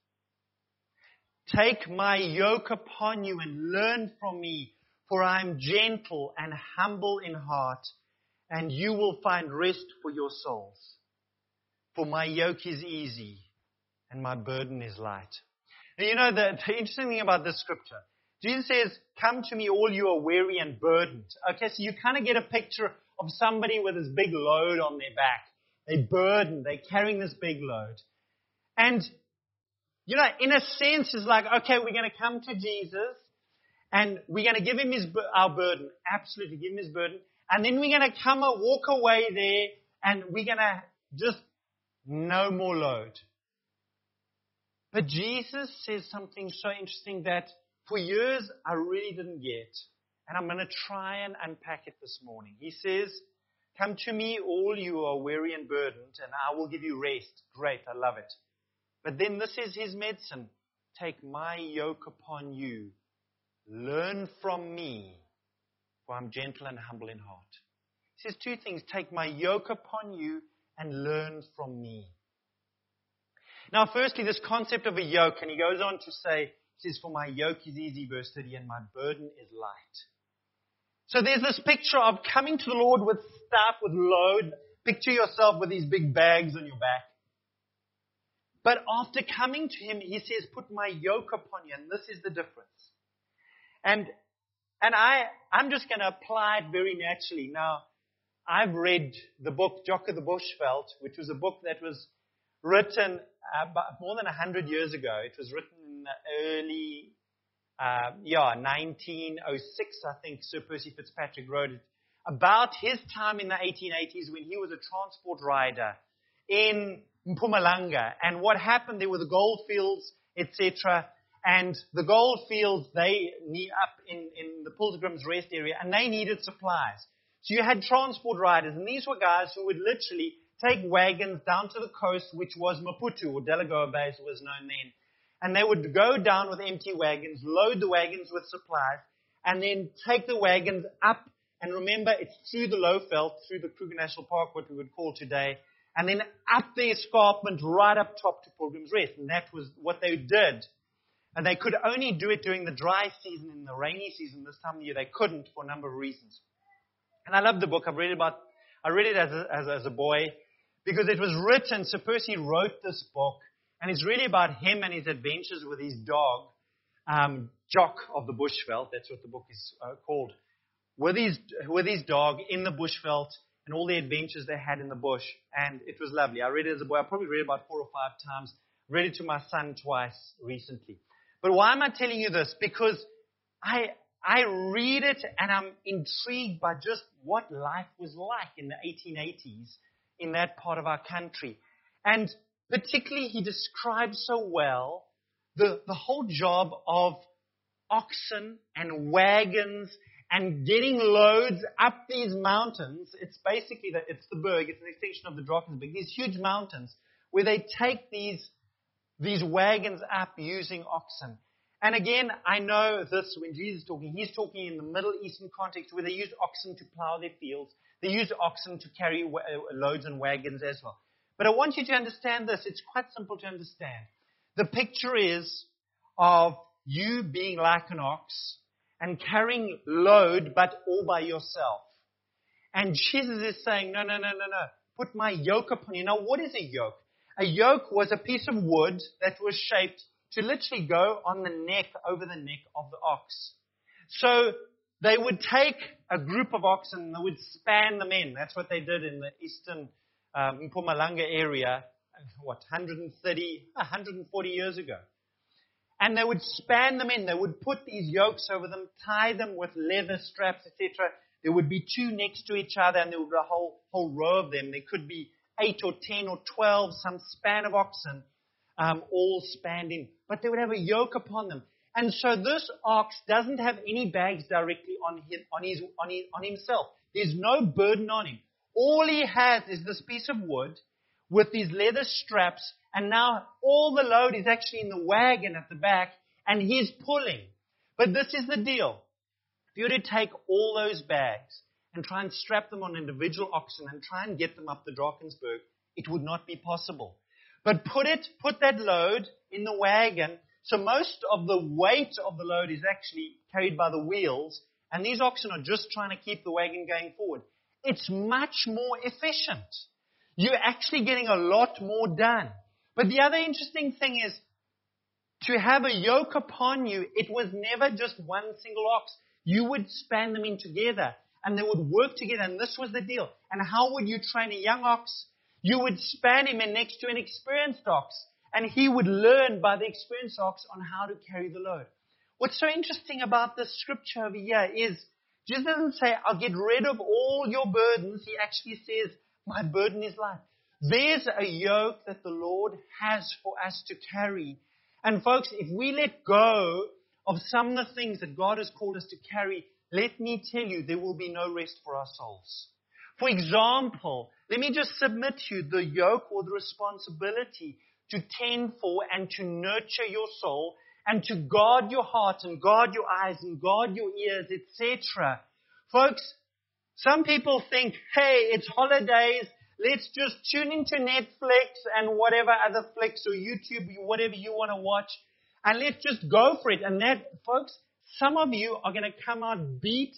Take my yoke upon you and learn from me, for I am gentle and humble in heart, and you will find rest for your souls. For my yoke is easy and my burden is light. And you know, the, the interesting thing about this scripture, Jesus says, come to me all you are weary and burdened. Okay, so you kind of get a picture of somebody with this big load on their back. They're burdened. They're carrying this big load. And, you know, in a sense, it's like, okay, we're going to come to Jesus and we're going to give him his, our burden. Absolutely, give him his burden. And then we're going to come and walk away there and we're going to just no more load. But Jesus says something so interesting that for years I really didn't get. And I'm going to try and unpack it this morning. He says, Come to me, all you are weary and burdened, and I will give you rest. Great, I love it. But then this is his medicine. Take my yoke upon you. Learn from me, for I'm gentle and humble in heart. He says two things. Take my yoke upon you and learn from me. Now, firstly, this concept of a yoke, and he goes on to say, he says, For my yoke is easy, verse 30, and my burden is light. So there's this picture of coming to the Lord with stuff, with load. Picture yourself with these big bags on your back. But after coming to him, he says, Put my yoke upon you, and this is the difference. And and I I'm just going to apply it very naturally. Now, I've read the book Jock of the Bushveld, which was a book that was written about more than 100 years ago. It was written in the early, uh, yeah, 1906, I think Sir Percy Fitzpatrick wrote it. About his time in the 1880s when he was a transport rider in Mpumalanga. And what happened there were the gold fields, etc. And the gold fields, they up in, in the Pilgrim's Rest area, and they needed supplies. So you had transport riders, and these were guys who would literally take wagons down to the coast, which was Maputo, or Delagoa Bay as it was known then. And they would go down with empty wagons, load the wagons with supplies, and then take the wagons up. And remember, it's through the Lowveld, through the Kruger National Park, what we would call today, and then up the escarpment right up top to Pilgrim's Rest. And that was what they did. And they could only do it during the dry season. In the rainy season, this time of year, they couldn't for a number of reasons. And I love the book. I've read it about, I read it as a, as, as a boy because it was written, Sir Percy wrote this book, and it's really about him and his adventures with his dog, um, Jock of the Bushveld. That's what the book is uh, called. With his, with his dog in the Bushveld and all the adventures they had in the bush. And it was lovely. I read it as a boy. I probably read it about four or five times. Read it to my son twice recently. But why am I telling you this? Because I, I read it and I'm intrigued by just what life was like in the 1880s in that part of our country. And particularly, he describes so well the, the whole job of oxen and wagons and getting loads up these mountains. It's basically the, it's the Berg, it's an extension of the Drakensberg, these huge mountains where they take these, these wagons up using oxen. And again, I know this when Jesus is talking, he's talking in the Middle Eastern context where they used oxen to plow their fields. They used oxen to carry uh, loads and wagons as well. But I want you to understand this. It's quite simple to understand. The picture is of you being like an ox and carrying load, but all by yourself. And Jesus is saying, no, no, no, no, no. Put my yoke upon you. Now, what is a yoke? A yoke was a piece of wood that was shaped to literally go on the neck, over the neck of the ox. So they would take a group of oxen and they would span them in. That's what they did in the eastern um, Mpumalanga area, what, 130, 140 years ago. And they would span them in. They would put these yokes over them, tie them with leather straps, etc. There would be two next to each other, and there would be a whole, whole row of them. There could be eight or ten or twelve, some span of oxen um, all spanned in. But they would have a yoke upon them. And so this ox doesn't have any bags directly on, him, on, his, on, his, on himself. There's no burden on him. All he has is this piece of wood with these leather straps, and now all the load is actually in the wagon at the back, and he's pulling. But this is the deal. If you were to take all those bags and try and strap them on individual oxen and try and get them up the Drakensberg, it would not be possible. But put it, put that load in the wagon. So most of the weight of the load is actually carried by the wheels, and these oxen are just trying to keep the wagon going forward. It's much more efficient. You're actually getting a lot more done. But the other interesting thing is, to have a yoke upon you, it was never just one single ox. You would span them in together and they would work together and this was the deal. And how would you train a young ox? You would span him in next to an experienced ox and he would learn by the experienced ox on how to carry the load. What's so interesting about this scripture over here is Jesus doesn't say, I'll get rid of all your burdens. He actually says, my burden is light. There's a yoke that the Lord has for us to carry. And folks, if we let go of some of the things that God has called us to carry, let me tell you, there will be no rest for our souls. For example, let me just submit to you the yoke or the responsibility to tend for and to nurture your soul and to guard your heart and guard your eyes and guard your ears, etc. Folks, some people think, hey, it's holidays, let's just tune into Netflix and whatever other flicks or YouTube, whatever you want to watch, and let's just go for it. And that, folks, some of you are going to come out beat,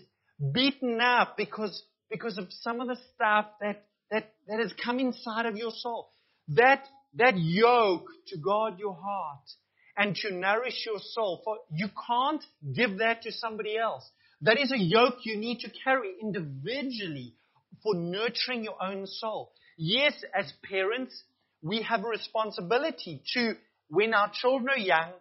beaten up because, because of some of the stuff that, that, that has come inside of your soul. That, that yoke to guard your heart and to nourish your soul. For you can't give that to somebody else. That is a yoke you need to carry individually for nurturing your own soul. Yes, as parents, we have a responsibility to, when our children are young,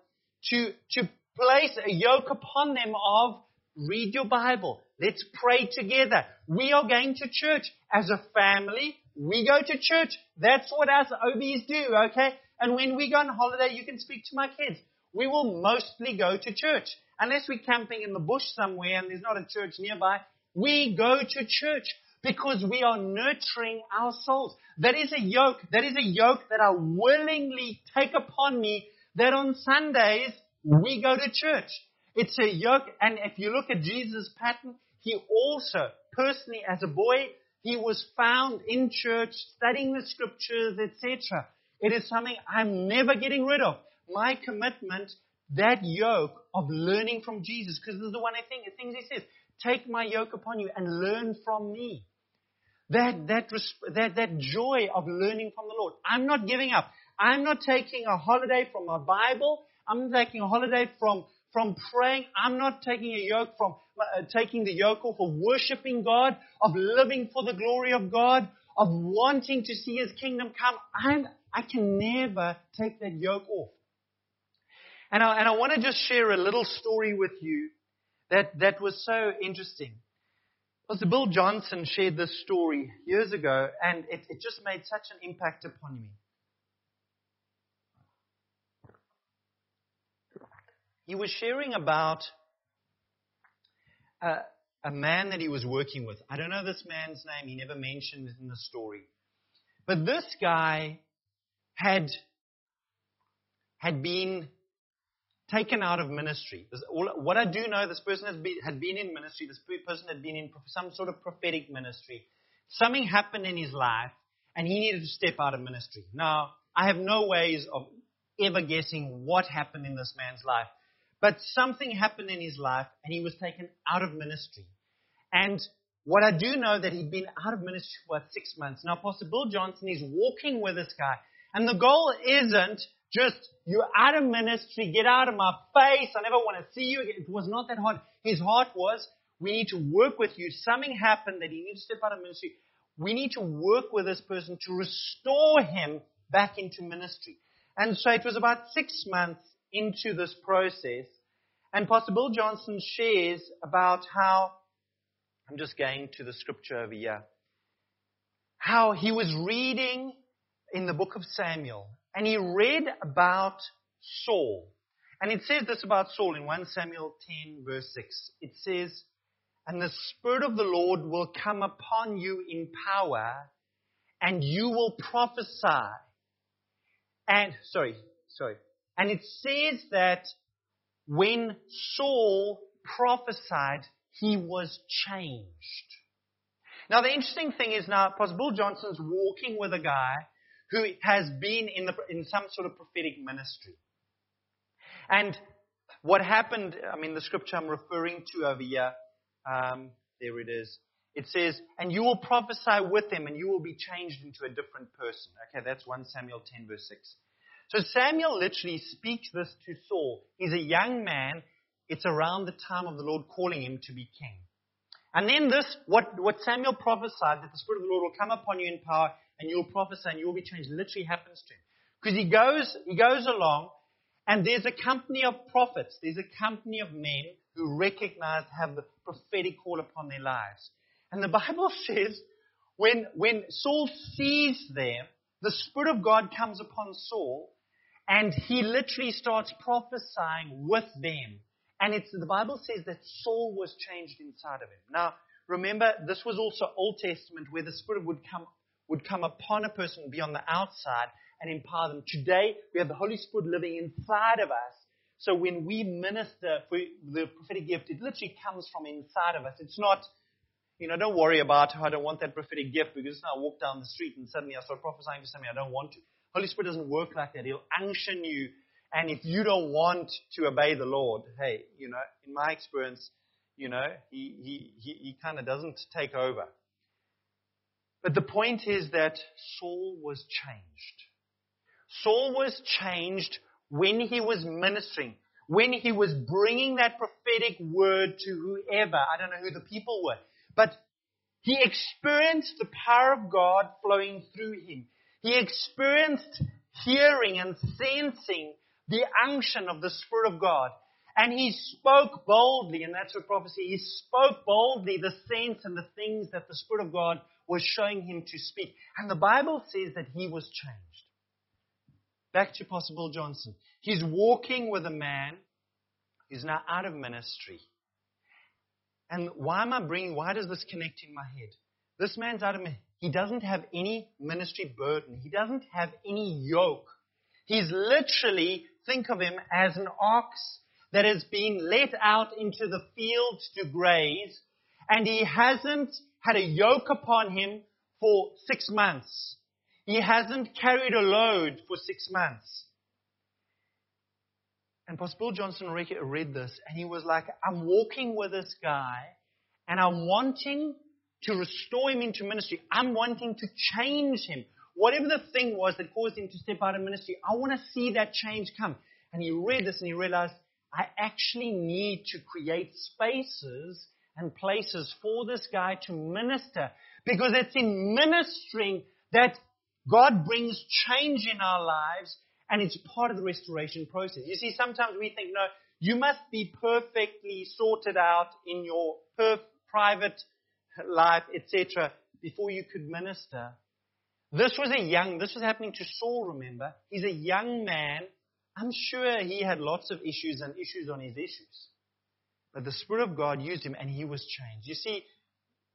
to, to place a yoke upon them of read your Bible. Let's pray together. We are going to church as a family. We go to church. That's what us OBs do, okay? And when we go on holiday, you can speak to my kids. We will mostly go to church. Unless we're camping in the bush somewhere and there's not a church nearby, we go to church because we are nurturing our souls. That is a yoke. That is a yoke that I willingly take upon me that on Sundays we go to church. It's a yoke. And if you look at Jesus' pattern, he also, personally as a boy, he was found in church studying the scriptures, etc. It is something I'm never getting rid of. My commitment, that yoke of learning from Jesus, because this is the one I think, the things he says, take my yoke upon you and learn from me. That, that, that, that joy of learning from the Lord. I'm not giving up. I'm not taking a holiday from my Bible. I'm taking a holiday from, from praying. I'm not taking a yoke from, uh, taking the yoke off of worshiping God, of living for the glory of God, of wanting to see His kingdom come. I'm, I can never take that yoke off. And I, and I want to just share a little story with you that, that was so interesting. Pastor Bill Johnson shared this story years ago, and it, it just made such an impact upon me. He was sharing about a, a man that he was working with. I don't know this man's name, he never mentioned it in the story. But this guy had, had been taken out of ministry. what I do know, this person been, had been in ministry. This person had been in some sort of prophetic ministry. Something happened in his life, and he needed to step out of ministry. Now, I have no ways of ever guessing what happened in this man's life, but something happened in his life, and he was taken out of ministry. And what I do know that he'd been out of ministry for about six months. Now, Pastor Bill Johnson is walking with this guy, and the goal isn't just, you're out of ministry, get out of my face, I never want to see you again. It was not that hard. His heart was, we need to work with you. Something happened that he needs to step out of ministry. We need to work with this person to restore him back into ministry. And so it was about six months into this process. And Pastor Bill Johnson shares about how, I'm just going to the scripture over here, how he was reading in the book of Samuel and he read about Saul. And it says this about Saul in 1 Samuel 10 verse 6. It says, And the Spirit of the Lord will come upon you in power, and you will prophesy. And, sorry, sorry. And it says that when Saul prophesied, he was changed. Now the interesting thing is now, Bill Johnson's walking with a guy who has been in, the, in some sort of prophetic ministry. And what happened, I mean, the scripture I'm referring to over here, um, there it is. It says, and you will prophesy with him and you will be changed into a different person. Okay, that's 1 Samuel 10 verse 6. So Samuel literally speaks this to Saul. He's a young man. It's around the time of the Lord calling him to be king. And then this, what, what Samuel prophesied, that the Spirit of the Lord will come upon you in power and you'll prophesy and you'll be changed, literally happens to him. Because he goes, he goes along and there's a company of prophets. There's a company of men who recognize, have the prophetic call upon their lives. And the Bible says when, when Saul sees them, the Spirit of God comes upon Saul and he literally starts prophesying with them. And it's, the Bible says that Saul was changed inside of him. Now, remember, this was also Old Testament where the Spirit would come, would come upon a person, be on the outside, and empower them. Today, we have the Holy Spirit living inside of us. So when we minister for the prophetic gift, it literally comes from inside of us. It's not, you know, don't worry about how I don't want that prophetic gift because now I walk down the street and suddenly I start prophesying for something I don't want to. Holy Spirit doesn't work like that. He'll unction you. And if you don't want to obey the Lord, hey, you know, in my experience, you know, he, he, he, he kind of doesn't take over. But the point is that Saul was changed. Saul was changed when he was ministering, when he was bringing that prophetic word to whoever. I don't know who the people were, but he experienced the power of God flowing through him. He experienced hearing and sensing the unction of the Spirit of God. And he spoke boldly, and that's what prophecy. He spoke boldly the sense and the things that the Spirit of God was showing him to speak. And the Bible says that he was changed. Back to Pastor Bill Johnson. He's walking with a man who's now out of ministry. And why am I bringing, why does this connect in my head? This man's out of, he doesn't have any ministry burden. He doesn't have any yoke. He's literally, think of him as an ox that has been let out into the fields to graze, and he hasn't had a yoke upon him for six months. He hasn't carried a load for six months. And Pastor Johnson read this, and he was like, I'm walking with this guy, and I'm wanting to restore him into ministry. I'm wanting to change him. Whatever the thing was that caused him to step out of ministry, I want to see that change come. And he read this and he realized, I actually need to create spaces and places for this guy to minister. Because it's in ministering that God brings change in our lives and it's part of the restoration process. You see, sometimes we think, no, you must be perfectly sorted out in your per- private life, etc., before you could minister. This was a young, this was happening to Saul, remember? He's a young man. I'm sure he had lots of issues and issues on his issues. But the Spirit of God used him and he was changed. You see,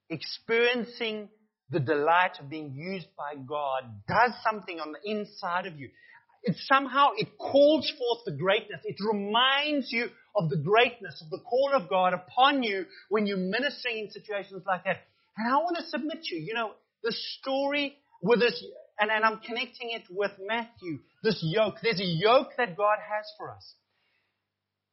experiencing the delight of being used by God does something on the inside of you. It somehow, it calls forth the greatness. It reminds you of the greatness of the call of God upon you when you're ministering in situations like that. And I want to submit you, you know, the story with this, and, and I'm connecting it with Matthew, this yoke. There's a yoke that God has for us.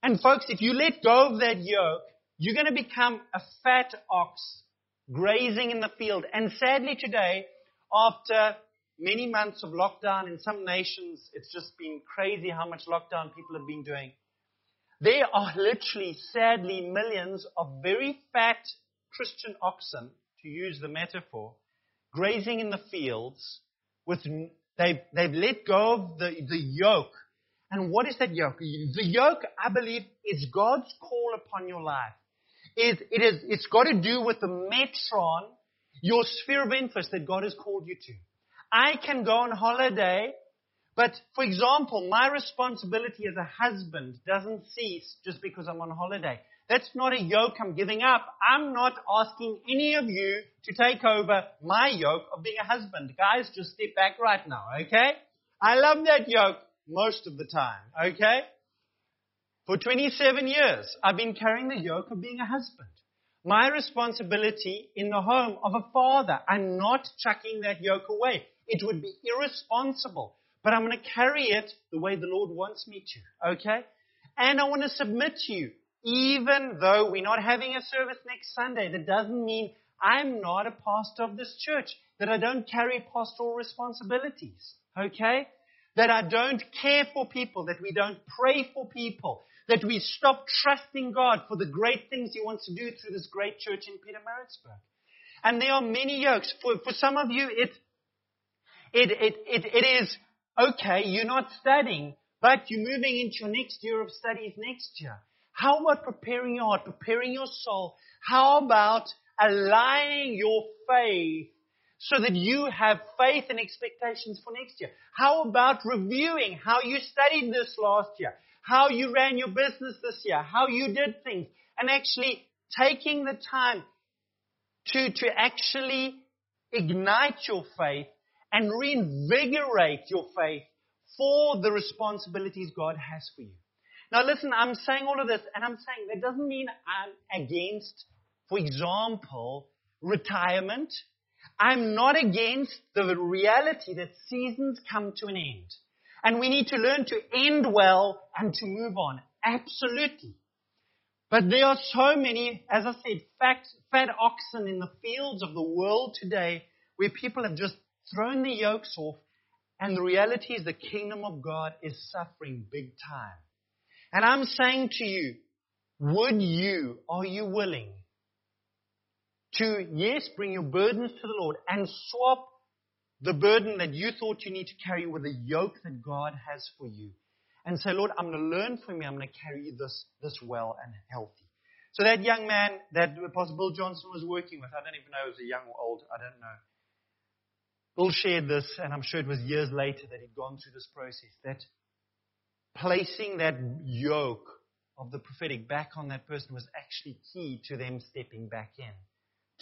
And folks, if you let go of that yoke, you're going to become a fat ox grazing in the field. And sadly today, after many months of lockdown in some nations, it's just been crazy how much lockdown people have been doing. There are literally, sadly, millions of very fat Christian oxen, to use the metaphor, grazing in the fields with, they've, they've let go of the, the yoke. And what is that yoke? The yoke, I believe, is God's call upon your life is it is it's got to do with the metron, your sphere of interest that God has called you to. I can go on holiday, but for example, my responsibility as a husband doesn't cease just because I'm on holiday. That's not a yoke I'm giving up. I'm not asking any of you to take over my yoke of being a husband. Guys, just step back right now, okay? I love that yoke most of the time, okay? For 27 years, I've been carrying the yoke of being a husband. My responsibility in the home of a father. I'm not chucking that yoke away. It would be irresponsible. But I'm going to carry it the way the Lord wants me to. Okay? And I want to submit to you, even though we're not having a service next Sunday, that doesn't mean I'm not a pastor of this church, that I don't carry pastoral responsibilities. Okay? that I don't care for people, that we don't pray for people, that we stop trusting God for the great things He wants to do through this great church in Peter Pietermaritzburg. And there are many yokes. For, for some of you, it, it, it, it, it is okay, you're not studying, but you're moving into your next year of studies next year. How about preparing your heart, preparing your soul? How about aligning your faith so that you have faith and expectations for next year? How about reviewing how you studied this last year? How you ran your business this year? How you did things? And actually taking the time to, to actually ignite your faith and reinvigorate your faith for the responsibilities God has for you. Now listen, I'm saying all of this and I'm saying that doesn't mean I'm against, for example, retirement. I'm not against the reality that seasons come to an end. And we need to learn to end well and to move on. Absolutely. But there are so many, as I said, fat, fat oxen in the fields of the world today where people have just thrown the yokes off and the reality is the kingdom of God is suffering big time. And I'm saying to you, would you, are you willing to, yes, bring your burdens to the Lord and swap the burden that you thought you need to carry with the yoke that God has for you? And say, Lord, I'm going to learn from you. I'm going to carry this, this well and healthy. So that young man that Apostle Bill Johnson was working with, I don't even know if it was a young or old, I don't know. Bill shared this, and I'm sure it was years later that he'd gone through this process, that placing that yoke of the prophetic back on that person was actually key to them stepping back in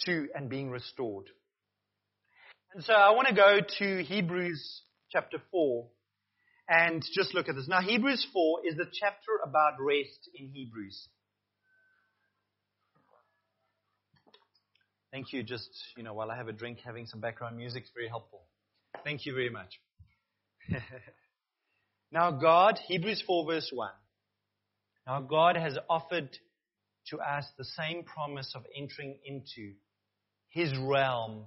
to and being restored. And so I want to go to Hebrews chapter 4 and just look at this. Now, Hebrews 4 is the chapter about rest in Hebrews. Thank you. Just, you know, while I have a drink, having some background music is very helpful. Thank you very much. now, God, Hebrews 4, verse 1. Now, God has offered to us the same promise of entering into his realm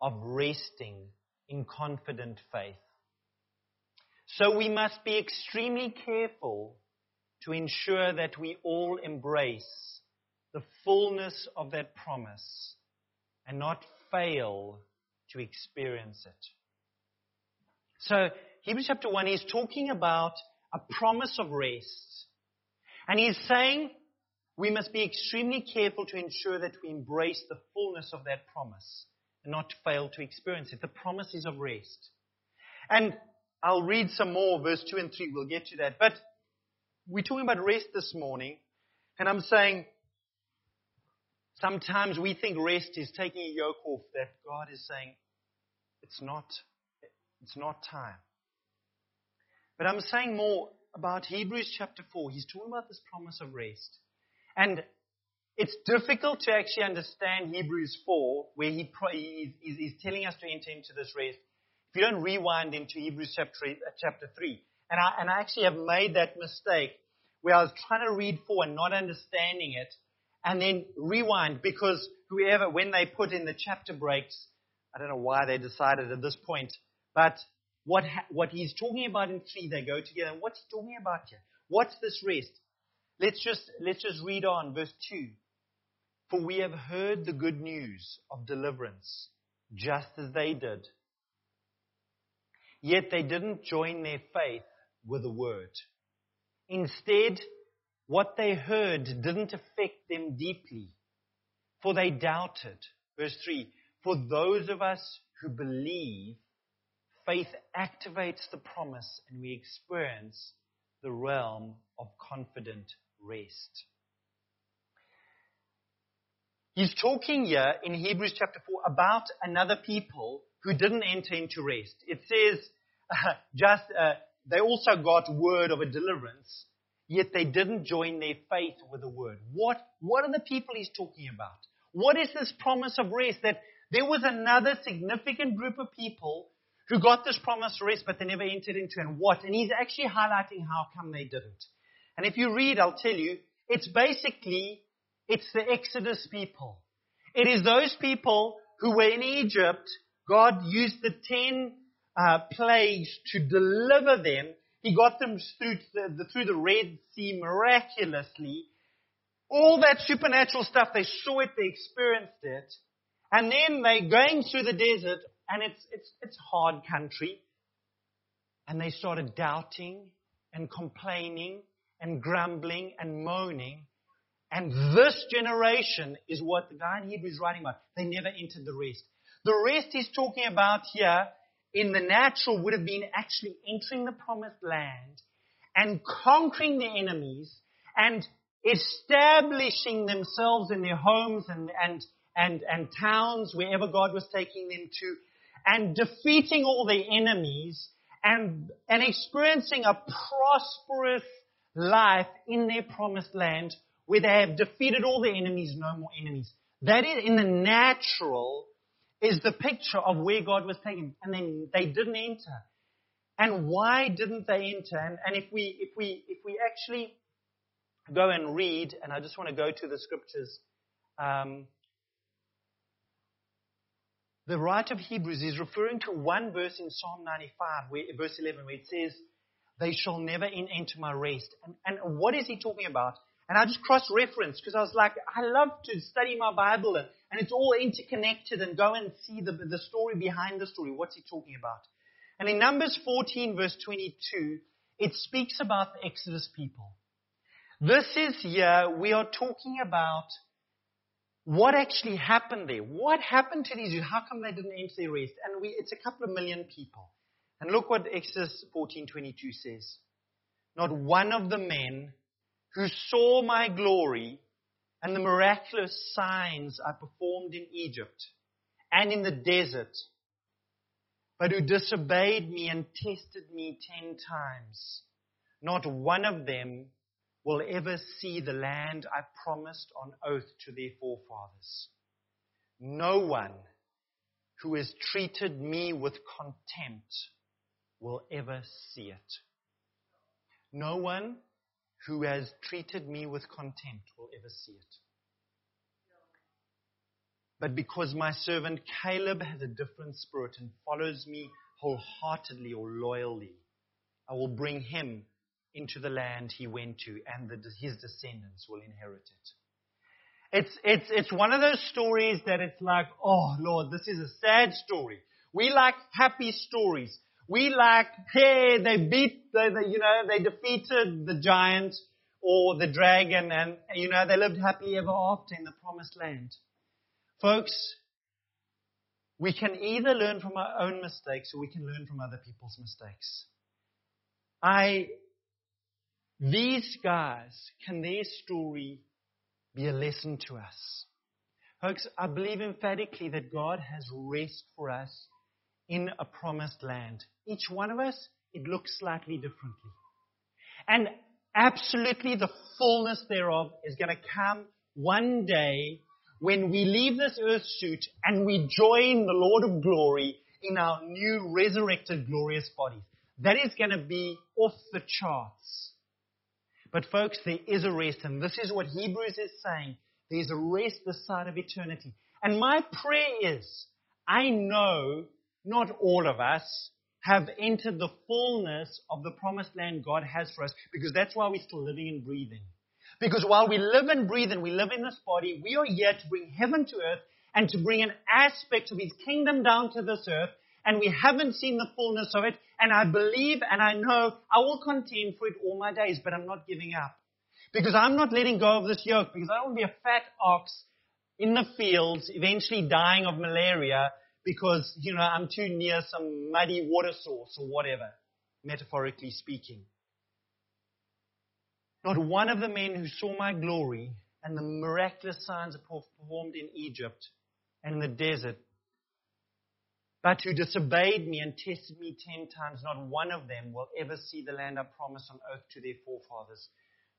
of resting in confident faith. So we must be extremely careful to ensure that we all embrace the fullness of that promise and not fail to experience it. So, Hebrews chapter 1 is talking about a promise of rest. And he's saying we must be extremely careful to ensure that we embrace the fullness of that promise and not fail to experience it. The promise is of rest. And I'll read some more, verse 2 and 3. We'll get to that. But we're talking about rest this morning. And I'm saying sometimes we think rest is taking a yoke off that God is saying it's not, it's not time. But I'm saying more about Hebrews chapter 4. He's talking about this promise of rest. And it's difficult to actually understand Hebrews 4, where he, he's, he's telling us to enter into this rest, if you don't rewind into Hebrews chapter, uh, chapter 3, and I, and I actually have made that mistake where I was trying to read 4 and not understanding it, and then rewind because whoever, when they put in the chapter breaks, I don't know why they decided at this point, but what, ha- what he's talking about in 3, they go together. And what's he talking about here? What's this rest? Let's just, let's just read on, verse 2. For we have heard the good news of deliverance, just as they did. Yet they didn't join their faith with the word. Instead, what they heard didn't affect them deeply, for they doubted. Verse 3 For those of us who believe, faith activates the promise and we experience the realm of confident rest. He's talking here in Hebrews chapter 4 about another people who didn't enter into rest. It says, uh, just, uh, they also got word of a deliverance, yet they didn't join their faith with the word. What, what are the people he's talking about? What is this promise of rest? That there was another significant group of people who got this promise of rest, but they never entered into it. And what? And he's actually highlighting how come they didn't. And if you read, I'll tell you, it's basically, it's the Exodus people. It is those people who were in Egypt. God used the ten uh, plagues to deliver them. He got them through the, the, through the Red Sea miraculously. All that supernatural stuff, they saw it, they experienced it. And then they're going through the desert, and it's, it's, it's hard country. And they started doubting and complaining and grumbling and moaning. And this generation is what the guy in Hebrew is writing about. They never entered the rest. The rest he's talking about here in the natural would have been actually entering the promised land and conquering the enemies and establishing themselves in their homes and, and, and, and towns wherever God was taking them to and defeating all their enemies and, and experiencing a prosperous life in their promised land where they have defeated all their enemies, no more enemies. That is, in the natural, is the picture of where God was taking And then they didn't enter. And why didn't they enter? And, and if we, if we, if we actually go and read, and I just want to go to the scriptures, um, the writer of Hebrews is referring to one verse in Psalm 95, where, verse 11, where it says, they shall never enter my rest. And, and what is he talking about? And I just cross-referenced because I was like, I love to study my Bible and, and it's all interconnected and go and see the, the story behind the story. What's he talking about? And in Numbers 14 verse 22, it speaks about the Exodus people. This is here, we are talking about what actually happened there. What happened to these Jews? How come they didn't enter their rest? And we, it's a couple of million people. And look what Exodus 14:22 says. Not one of the men who saw my glory and the miraculous signs I performed in Egypt and in the desert, but who disobeyed me and tested me ten times. Not one of them will ever see the land I promised on oath to their forefathers. No one who has treated me with contempt will ever see it. No one who has treated me with contempt will ever see it. But because my servant Caleb has a different spirit and follows me wholeheartedly or loyally, I will bring him into the land he went to, and the, his descendants will inherit it. It's, it's, it's one of those stories that it's like, oh Lord, this is a sad story. We like happy stories. We like, hey, they beat, the, you know, they defeated the giant or the dragon and, you know, they lived happily ever after in the promised land. Folks, we can either learn from our own mistakes or we can learn from other people's mistakes. I, these guys, can their story be a lesson to us? Folks, I believe emphatically that God has rest for us in a promised land. Each one of us, it looks slightly differently. And absolutely the fullness thereof is going to come one day when we leave this earth suit and we join the Lord of glory in our new resurrected glorious bodies. That is going to be off the charts. But folks, there is a rest, and this is what Hebrews is saying. There's a rest this side of eternity. And my prayer is, I know not all of us have entered the fullness of the promised land God has for us because that's why we're still living and breathing. Because while we live and breathe and we live in this body, we are here to bring heaven to earth and to bring an aspect of His kingdom down to this earth. And we haven't seen the fullness of it. And I believe and I know I will contend for it all my days, but I'm not giving up. Because I'm not letting go of this yoke because I don't want to be a fat ox in the fields, eventually dying of malaria because, you know, I'm too near some muddy water source or whatever, metaphorically speaking. Not one of the men who saw my glory and the miraculous signs performed in Egypt and in the desert, but who disobeyed me and tested me ten times, not one of them will ever see the land I promised on oath to their forefathers.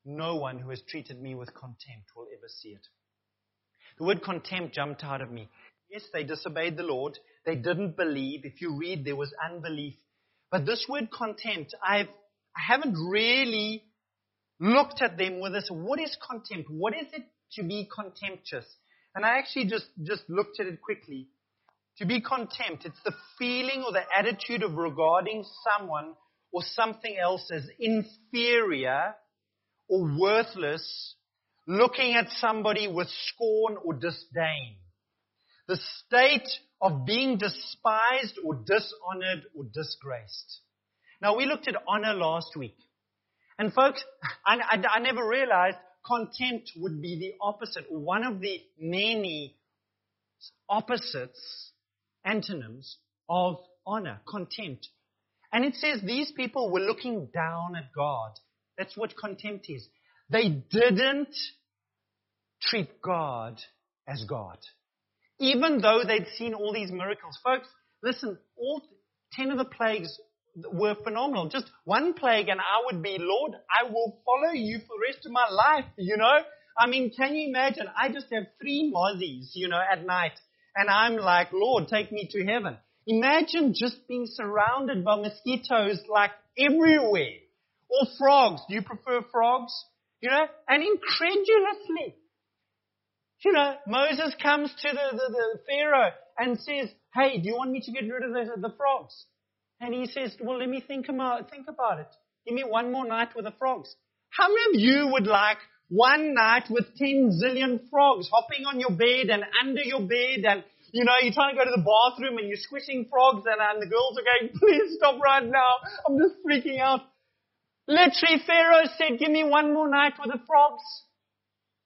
No one who has treated me with contempt will ever see it. The word contempt jumped out of me. Yes, they disobeyed the Lord. They didn't believe. If you read, there was unbelief. But this word contempt, I've, I haven't really looked at them with this. What is contempt? What is it to be contemptuous? And I actually just, just looked at it quickly. To be contempt, it's the feeling or the attitude of regarding someone or something else as inferior or worthless, looking at somebody with scorn or disdain. The state of being despised or dishonored or disgraced. Now we looked at honor last week. And folks, I, I, I never realized contempt would be the opposite, one of the many opposites, antonyms of honor, contempt. And it says these people were looking down at God. That's what contempt is. They didn't treat God as God. Even though they'd seen all these miracles. Folks, listen, all ten of the plagues were phenomenal. Just one plague and I would be, Lord, I will follow you for the rest of my life, you know? I mean, can you imagine? I just have three mozzies, you know, at night. And I'm like, Lord, take me to heaven. Imagine just being surrounded by mosquitoes like everywhere. Or frogs. Do you prefer frogs? You know? And incredulously. You know, Moses comes to the, the, the Pharaoh and says, Hey, do you want me to get rid of the, the frogs? And he says, well, let me think about, think about it. Give me one more night with the frogs. How many of you would like one night with 10 zillion frogs hopping on your bed and under your bed and, you know, you're trying to go to the bathroom and you're squishing frogs and, and the girls are going, please stop right now. I'm just freaking out. Literally, Pharaoh said, give me one more night with the frogs.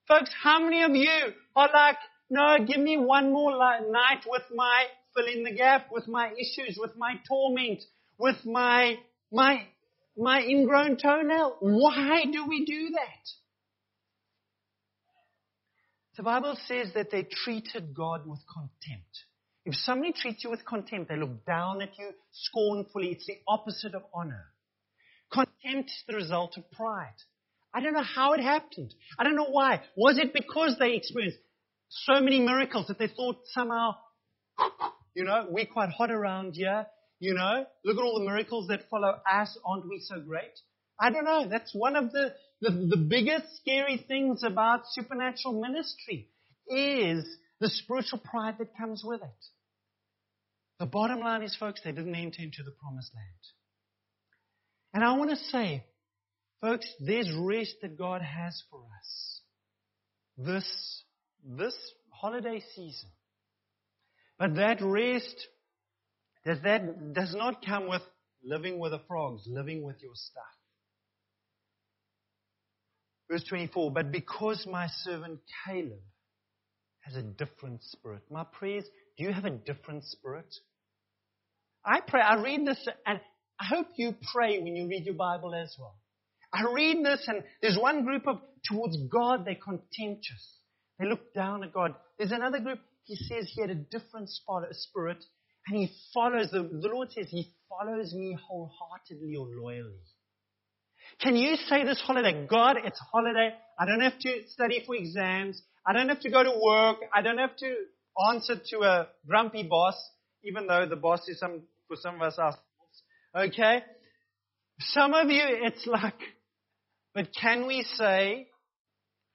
Folks, how many of you are like, no, give me one more night with my fill in the gap with my issues, with my torment, with my, my, my ingrown toenail. Why do we do that? The Bible says that they treated God with contempt. If somebody treats you with contempt, they look down at you scornfully. It's the opposite of honor. Contempt is the result of pride. I don't know how it happened. I don't know why. Was it because they experienced so many miracles that they thought somehow you know, we're quite hot around here. You know, look at all the miracles that follow us. Aren't we so great? I don't know. That's one of the, the, the biggest scary things about supernatural ministry is the spiritual pride that comes with it. The bottom line is, folks, they didn't enter into the promised land. And I want to say, folks, there's rest that God has for us. This, this holiday season. But that rest does that does not come with living with the frogs, living with your stuff. Verse 24, but because my servant Caleb has a different spirit. My prayers, do you have a different spirit? I pray, I read this and I hope you pray when you read your Bible as well. I read this and there's one group of, towards God, they're contemptuous. They look down at God. There's another group, he says he had a different spirit, and he follows, the, the Lord says he follows me wholeheartedly or loyally. Can you say this holiday, God, it's holiday. I don't have to study for exams. I don't have to go to work. I don't have to answer to a grumpy boss, even though the boss is some, for some of us, Okay? Some of you, it's like, but can we say,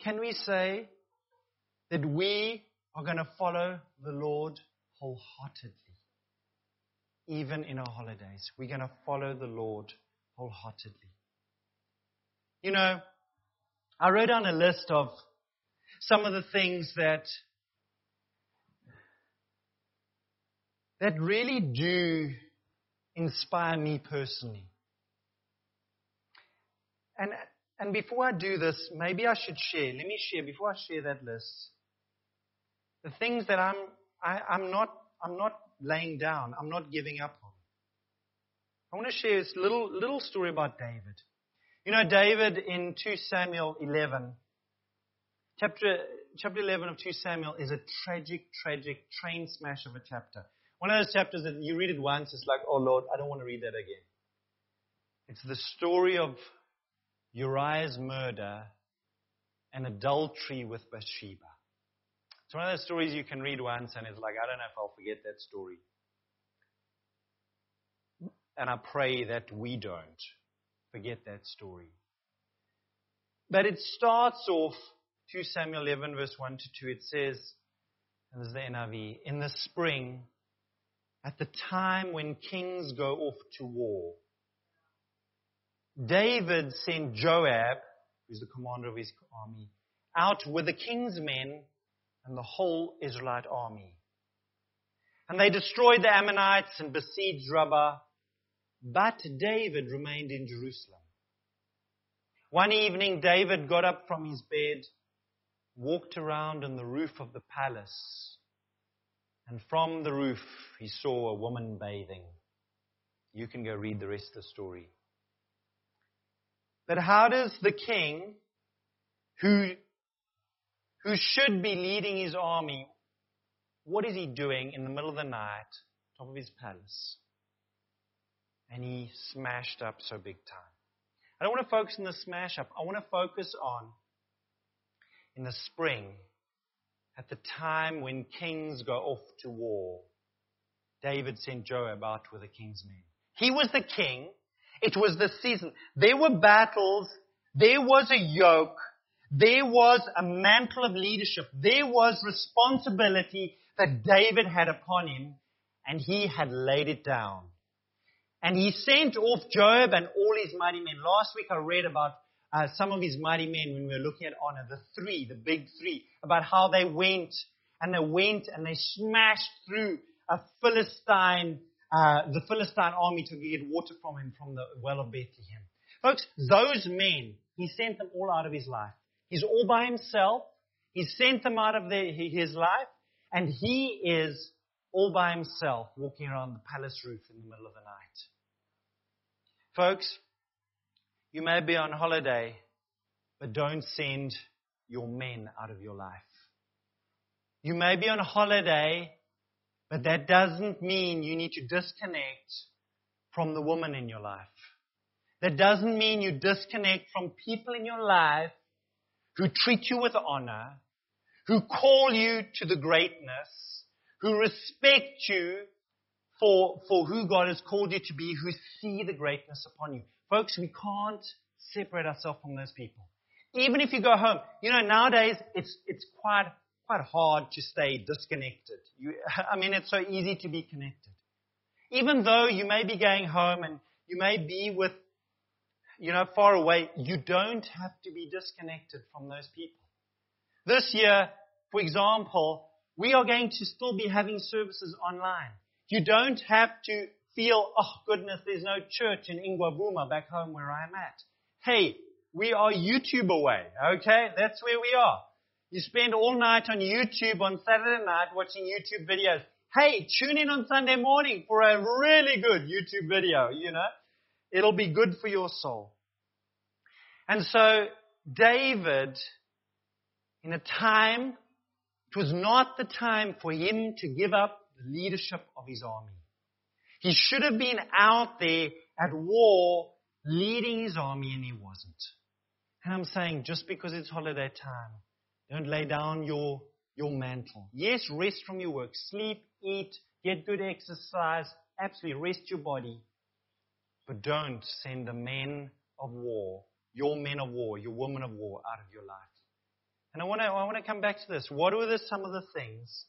can we say that we are going to follow the Lord wholeheartedly. Even in our holidays, we're going to follow the Lord wholeheartedly. You know, I wrote down a list of some of the things that that really do inspire me personally. And and before I do this, maybe I should share. Let me share before I share that list the things that I'm, I, I'm not, I'm not laying down. I'm not giving up on. I want to share this little, little story about David. You know, David in 2 Samuel 11, chapter, chapter 11 of 2 Samuel is a tragic, tragic train smash of a chapter. One of those chapters that you read it once, it's like, oh Lord, I don't want to read that again. It's the story of Uriah's murder and adultery with Bathsheba. It's one of those stories you can read once and it's like, I don't know if I'll forget that story. And I pray that we don't forget that story. But it starts off 2 Samuel 11 verse 1 to 2. It says, and this is the NIV, in the spring, at the time when kings go off to war. David sent Joab, who's the commander of his army, out with the king's men and the whole Israelite army. And they destroyed the Ammonites and besieged Rabbah, but David remained in Jerusalem. One evening, David got up from his bed, walked around on the roof of the palace, and from the roof he saw a woman bathing. You can go read the rest of the story. But how does the king, who, who should be leading his army, what is he doing in the middle of the night, top of his palace? And he smashed up so big time. I don't want to focus on the smash up. I want to focus on in the spring, at the time when kings go off to war. David sent Joab out with the king's men. He was the king. It was the season. There were battles. There was a yoke. There was a mantle of leadership. There was responsibility that David had upon him, and he had laid it down. And he sent off Joab and all his mighty men. Last week I read about uh, some of his mighty men when we were looking at honor, the three, the big three, about how they went and they went and they smashed through a Philistine, uh, the Philistine army to get water from him from the well of Bethlehem. Folks, those men, he sent them all out of his life. He's all by himself. He sent them out of his life and he is all by himself walking around the palace roof in the middle of the night. Folks, you may be on holiday, but don't send your men out of your life. You may be on holiday, but that doesn't mean you need to disconnect from the woman in your life. That doesn't mean you disconnect from people in your life who treat you with honor, who call you to the greatness, who respect you for, for who God has called you to be, who see the greatness upon you. Folks, we can't separate ourselves from those people. Even if you go home, you know, nowadays it's, it's quite, quite hard to stay disconnected. You, I mean, it's so easy to be connected. Even though you may be going home and you may be with, you know, far away, you don't have to be disconnected from those people. This year, for example, we are going to still be having services online. You don't have to feel, oh goodness, there's no church in Ingwavuma back home where I'm at. Hey, we are YouTube away, okay? That's where we are. You spend all night on YouTube on Saturday night watching YouTube videos. Hey, tune in on Sunday morning for a really good YouTube video, you know? It'll be good for your soul. And so, David, in a time, it was not the time for him to give up the leadership of his army. He should have been out there at war leading his army and he wasn't. And I'm saying just because it's holiday time, don't lay down your, your mantle. Yes, rest from your work. Sleep, eat, get good exercise. Absolutely rest your body. But don't send the men of war, your men of war, your women of war out of your life. And I want to, I want to come back to this. What were the, some of the things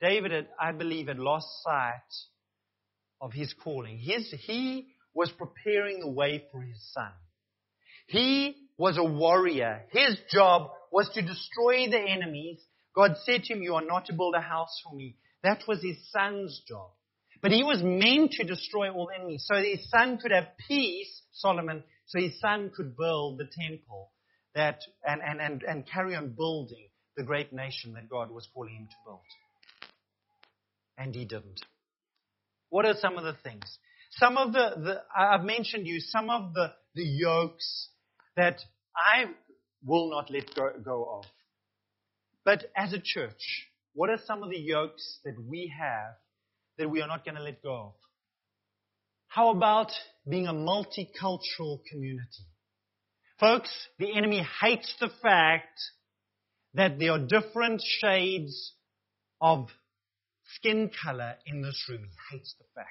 David, had, I believe, had lost sight of his calling. His, he was preparing the way for his son. He was a warrior. His job was to destroy the enemies. God said to him, you are not to build a house for me. That was his son's job. But he was meant to destroy all enemies so his son could have peace, Solomon, so his son could build the temple that, and, and, and, and carry on building the great nation that God was calling him to build. And he didn't. What are some of the things? Some of the, the I've mentioned you, some of the, the yokes that I will not let go, go of. But as a church, what are some of the yokes that we have that we are not going to let go of? How about being a multicultural community? Folks, the enemy hates the fact that there are different shades of skin color in this room. He hates the fact.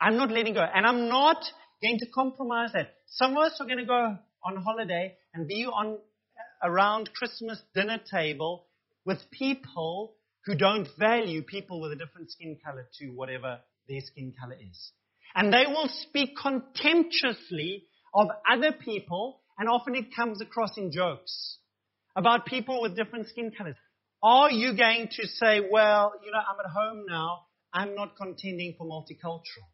I'm not letting go. And I'm not going to compromise that. Some of us are going to go on holiday and be on around Christmas dinner table with people who don't value people with a different skin color to whatever their skin color is. And they will speak contemptuously of other people, and often it comes across in jokes about people with different skin colors. Are you going to say, well, you know, I'm at home now, I'm not contending for multicultural?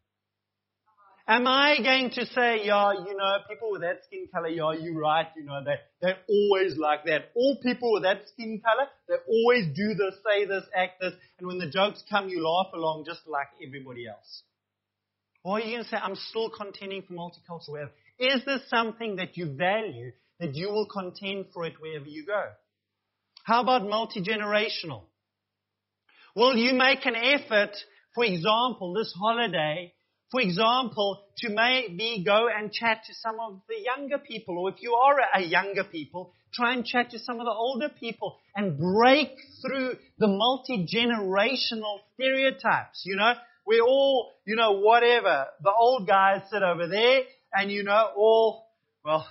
Am I going to say, yeah, you know, people with that skin color, yeah, you're right, you know, they, they're always like that. All people with that skin color, they always do this, say this, act this, and when the jokes come, you laugh along just like everybody else. Or are you going to say, I'm still contending for multicultural? Is this something that you value, that you will contend for it wherever you go? How about multi-generational? Will you make an effort, for example, this holiday, for example, to maybe go and chat to some of the younger people, or if you are a younger people, try and chat to some of the older people and break through the multi-generational stereotypes, you know? We're all, you know, whatever. The old guys sit over there and, you know, all, well,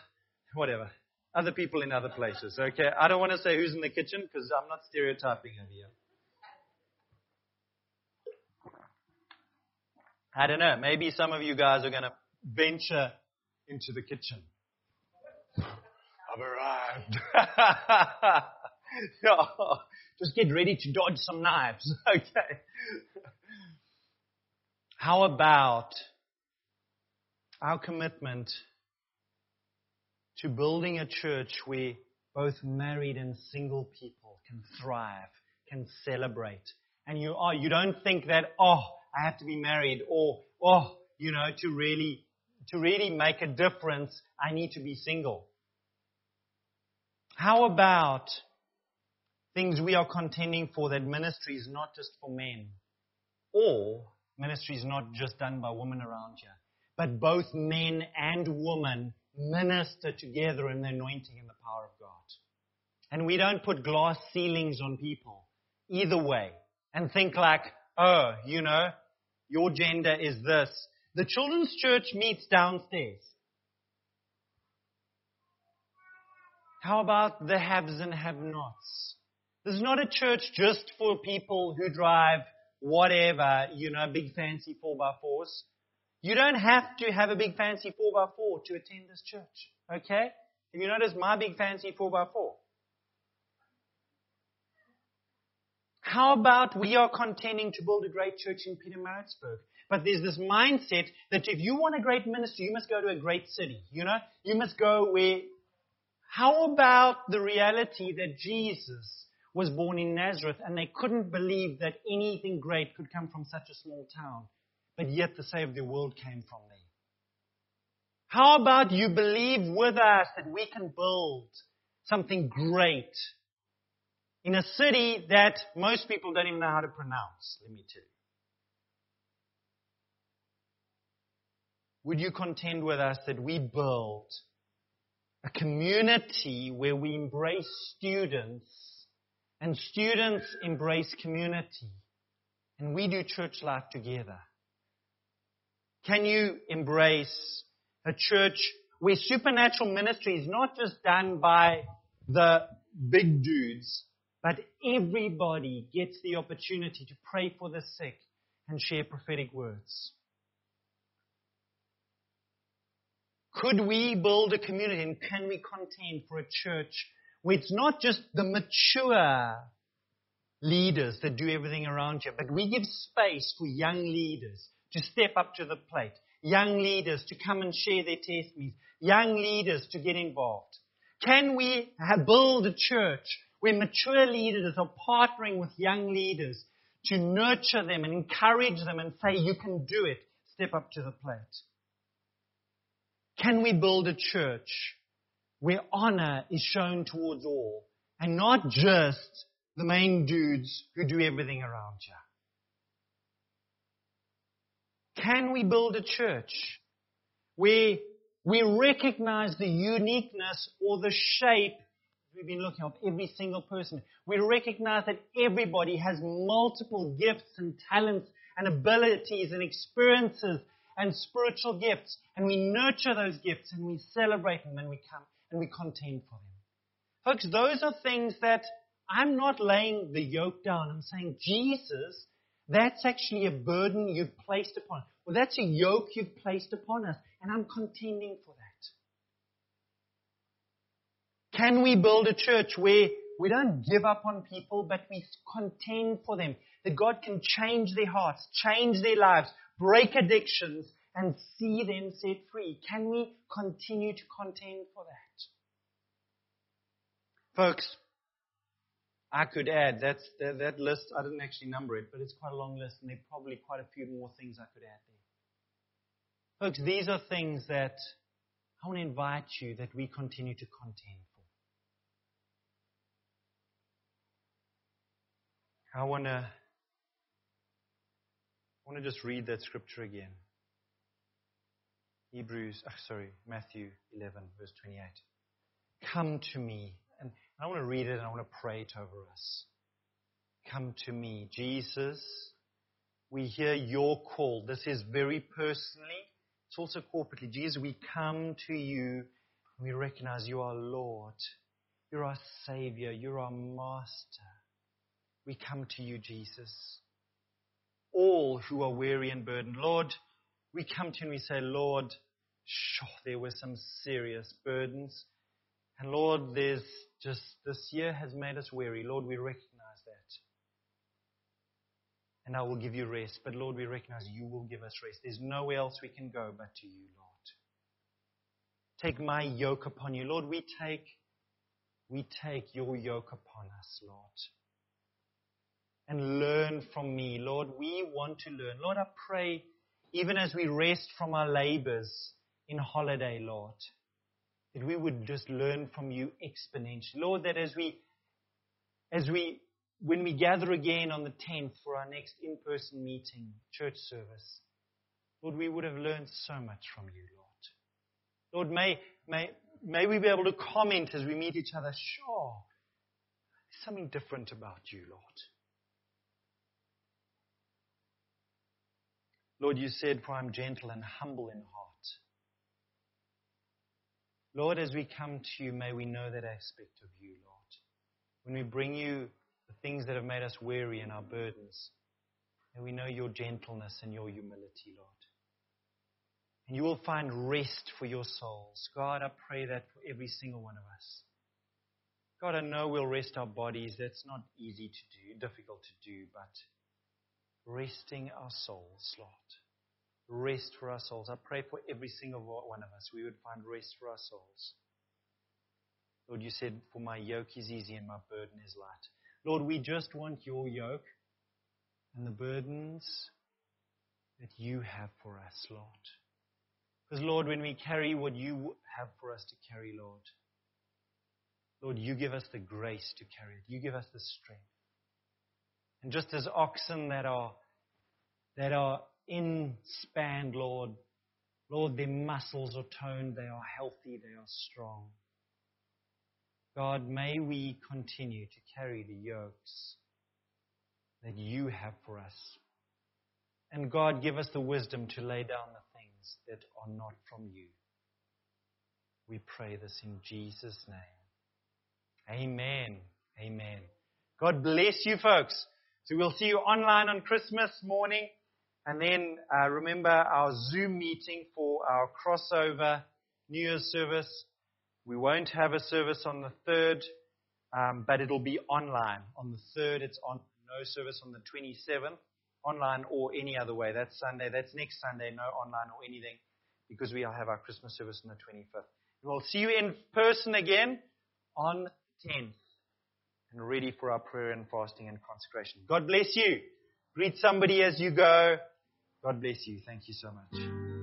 whatever. Other people in other places, okay? I don't want to say who's in the kitchen because I'm not stereotyping over here. I don't know. Maybe some of you guys are going to venture into the kitchen. I've arrived. Oh, just get ready to dodge some knives. Okay. How about our commitment to building a church where both married and single people can thrive, can celebrate? And you are, you don't think that, oh, I have to be married or, oh, you know, to really, to really make a difference, I need to be single. How about things we are contending for that ministry is not just for men or ministry is not just done by women around here, but both men and women minister together in the anointing and the power of God. And we don't put glass ceilings on people either way and think like, oh, you know, your gender is this. The children's church meets downstairs. How about the haves and have nots? This is not a church just for people who drive whatever, you know, big fancy 4x4s. You don't have to have a big fancy 4x4 to attend this church. Okay? Have you noticed my big fancy 4x4. How about we are contending to build a great church in Pietermaritzburg? But there's this mindset that if you want a great ministry, you must go to a great city. You know, you must go where. How about the reality that Jesus was born in Nazareth and they couldn't believe that anything great could come from such a small town, but yet the Savior of the world came from there? How about you believe with us that we can build something great in a city that most people don't even know how to pronounce, let me tell you. Would you contend with us that we build a community where we embrace students and students embrace community and we do church life together? Can you embrace a church where supernatural ministry is not just done by the big dudes, but everybody gets the opportunity to pray for the sick and share prophetic words. Could we build a community and can we contend for a church where it's not just the mature leaders that do everything around you, but we give space for young leaders to step up to the plate, young leaders to come and share their testimonies, young leaders to get involved? Can we build a church where mature leaders are partnering with young leaders to nurture them and encourage them and say, you can do it, step up to the plate. Can we build a church where honor is shown towards all and not just the main dudes who do everything around you? Can we build a church where we recognize the uniqueness or the shape we've been looking at every single person. We recognize that everybody has multiple gifts and talents and abilities and experiences and spiritual gifts. And we nurture those gifts and we celebrate them and we come and we contend for them. Folks, those are things that I'm not laying the yoke down. I'm saying, Jesus, that's actually a burden you've placed upon. Well, that's a yoke you've placed upon us, and I'm contending for that. Can we build a church where we don't give up on people, but we contend for them? That God can change their hearts, change their lives, break addictions, and see them set free. Can we continue to contend for that? Folks, I could add, that's, that, that list, I didn't actually number it, but it's quite a long list, and there are probably quite a few more things I could add there. Folks, these are things that I want to invite you that we continue to contend I want to, want to just read that scripture again. Hebrews, oh, sorry, Matthew 11, verse 28. Come to me. And I want to read it and I want to pray it over us. Come to me. Jesus, we hear your call. This is very personally. It's also corporately. Jesus, we come to you. We recognize you are Lord. You're our Savior. You're our Master. We come to you, Jesus. All who are weary and burdened. Lord, we come to you and we say, Lord, sure, there were some serious burdens. And Lord, there's just, this year has made us weary. Lord, we recognize that. And I will give you rest. But Lord, we recognize you will give us rest. There's nowhere else we can go but to you, Lord. Take my yoke upon you. Lord, we take, we take your yoke upon us, Lord. And learn from me. Lord, we want to learn. Lord, I pray even as we rest from our labors in holiday, Lord, that we would just learn from you exponentially. Lord, that as we, as we, when we gather again on the 10th for our next in-person meeting, church service, Lord, we would have learned so much from you, Lord. Lord, may, may, may we be able to comment as we meet each other, sure, something different about you, Lord. Lord, you said, For I'm gentle and humble in heart. Lord, as we come to you, may we know that aspect of you, Lord. When we bring you the things that have made us weary and our burdens, may we know your gentleness and your humility, Lord. And you will find rest for your souls. God, I pray that for every single one of us. God, I know we'll rest our bodies. That's not easy to do, difficult to do, but resting our souls, Lord. Rest for our souls. I pray for every single one of us, we would find rest for our souls. Lord, you said, For my yoke is easy and my burden is light. Lord, we just want your yoke and the burdens that you have for us, Lord. Because, Lord, when we carry what you have for us to carry, Lord, Lord, you give us the grace to carry it. You give us the strength. And just as oxen that are, that are in span, Lord, Lord, their muscles are toned, they are healthy, they are strong. God, may we continue to carry the yokes that you have for us. And God, give us the wisdom to lay down the things that are not from you. We pray this in Jesus' name. Amen. Amen. God bless you, folks. So we'll see you online on Christmas morning. And then uh, remember our Zoom meeting for our crossover New Year's service. We won't have a service on the 3rd, um, but it'll be online. On the 3rd, it's on no service on the 27th, online or any other way. That's Sunday. That's next Sunday, no online or anything, because we'll have our Christmas service on the 25th. We'll see you in person again on 10th and ready for our prayer and fasting and consecration. God bless you. Greet somebody as you go. God bless you. Thank you so much.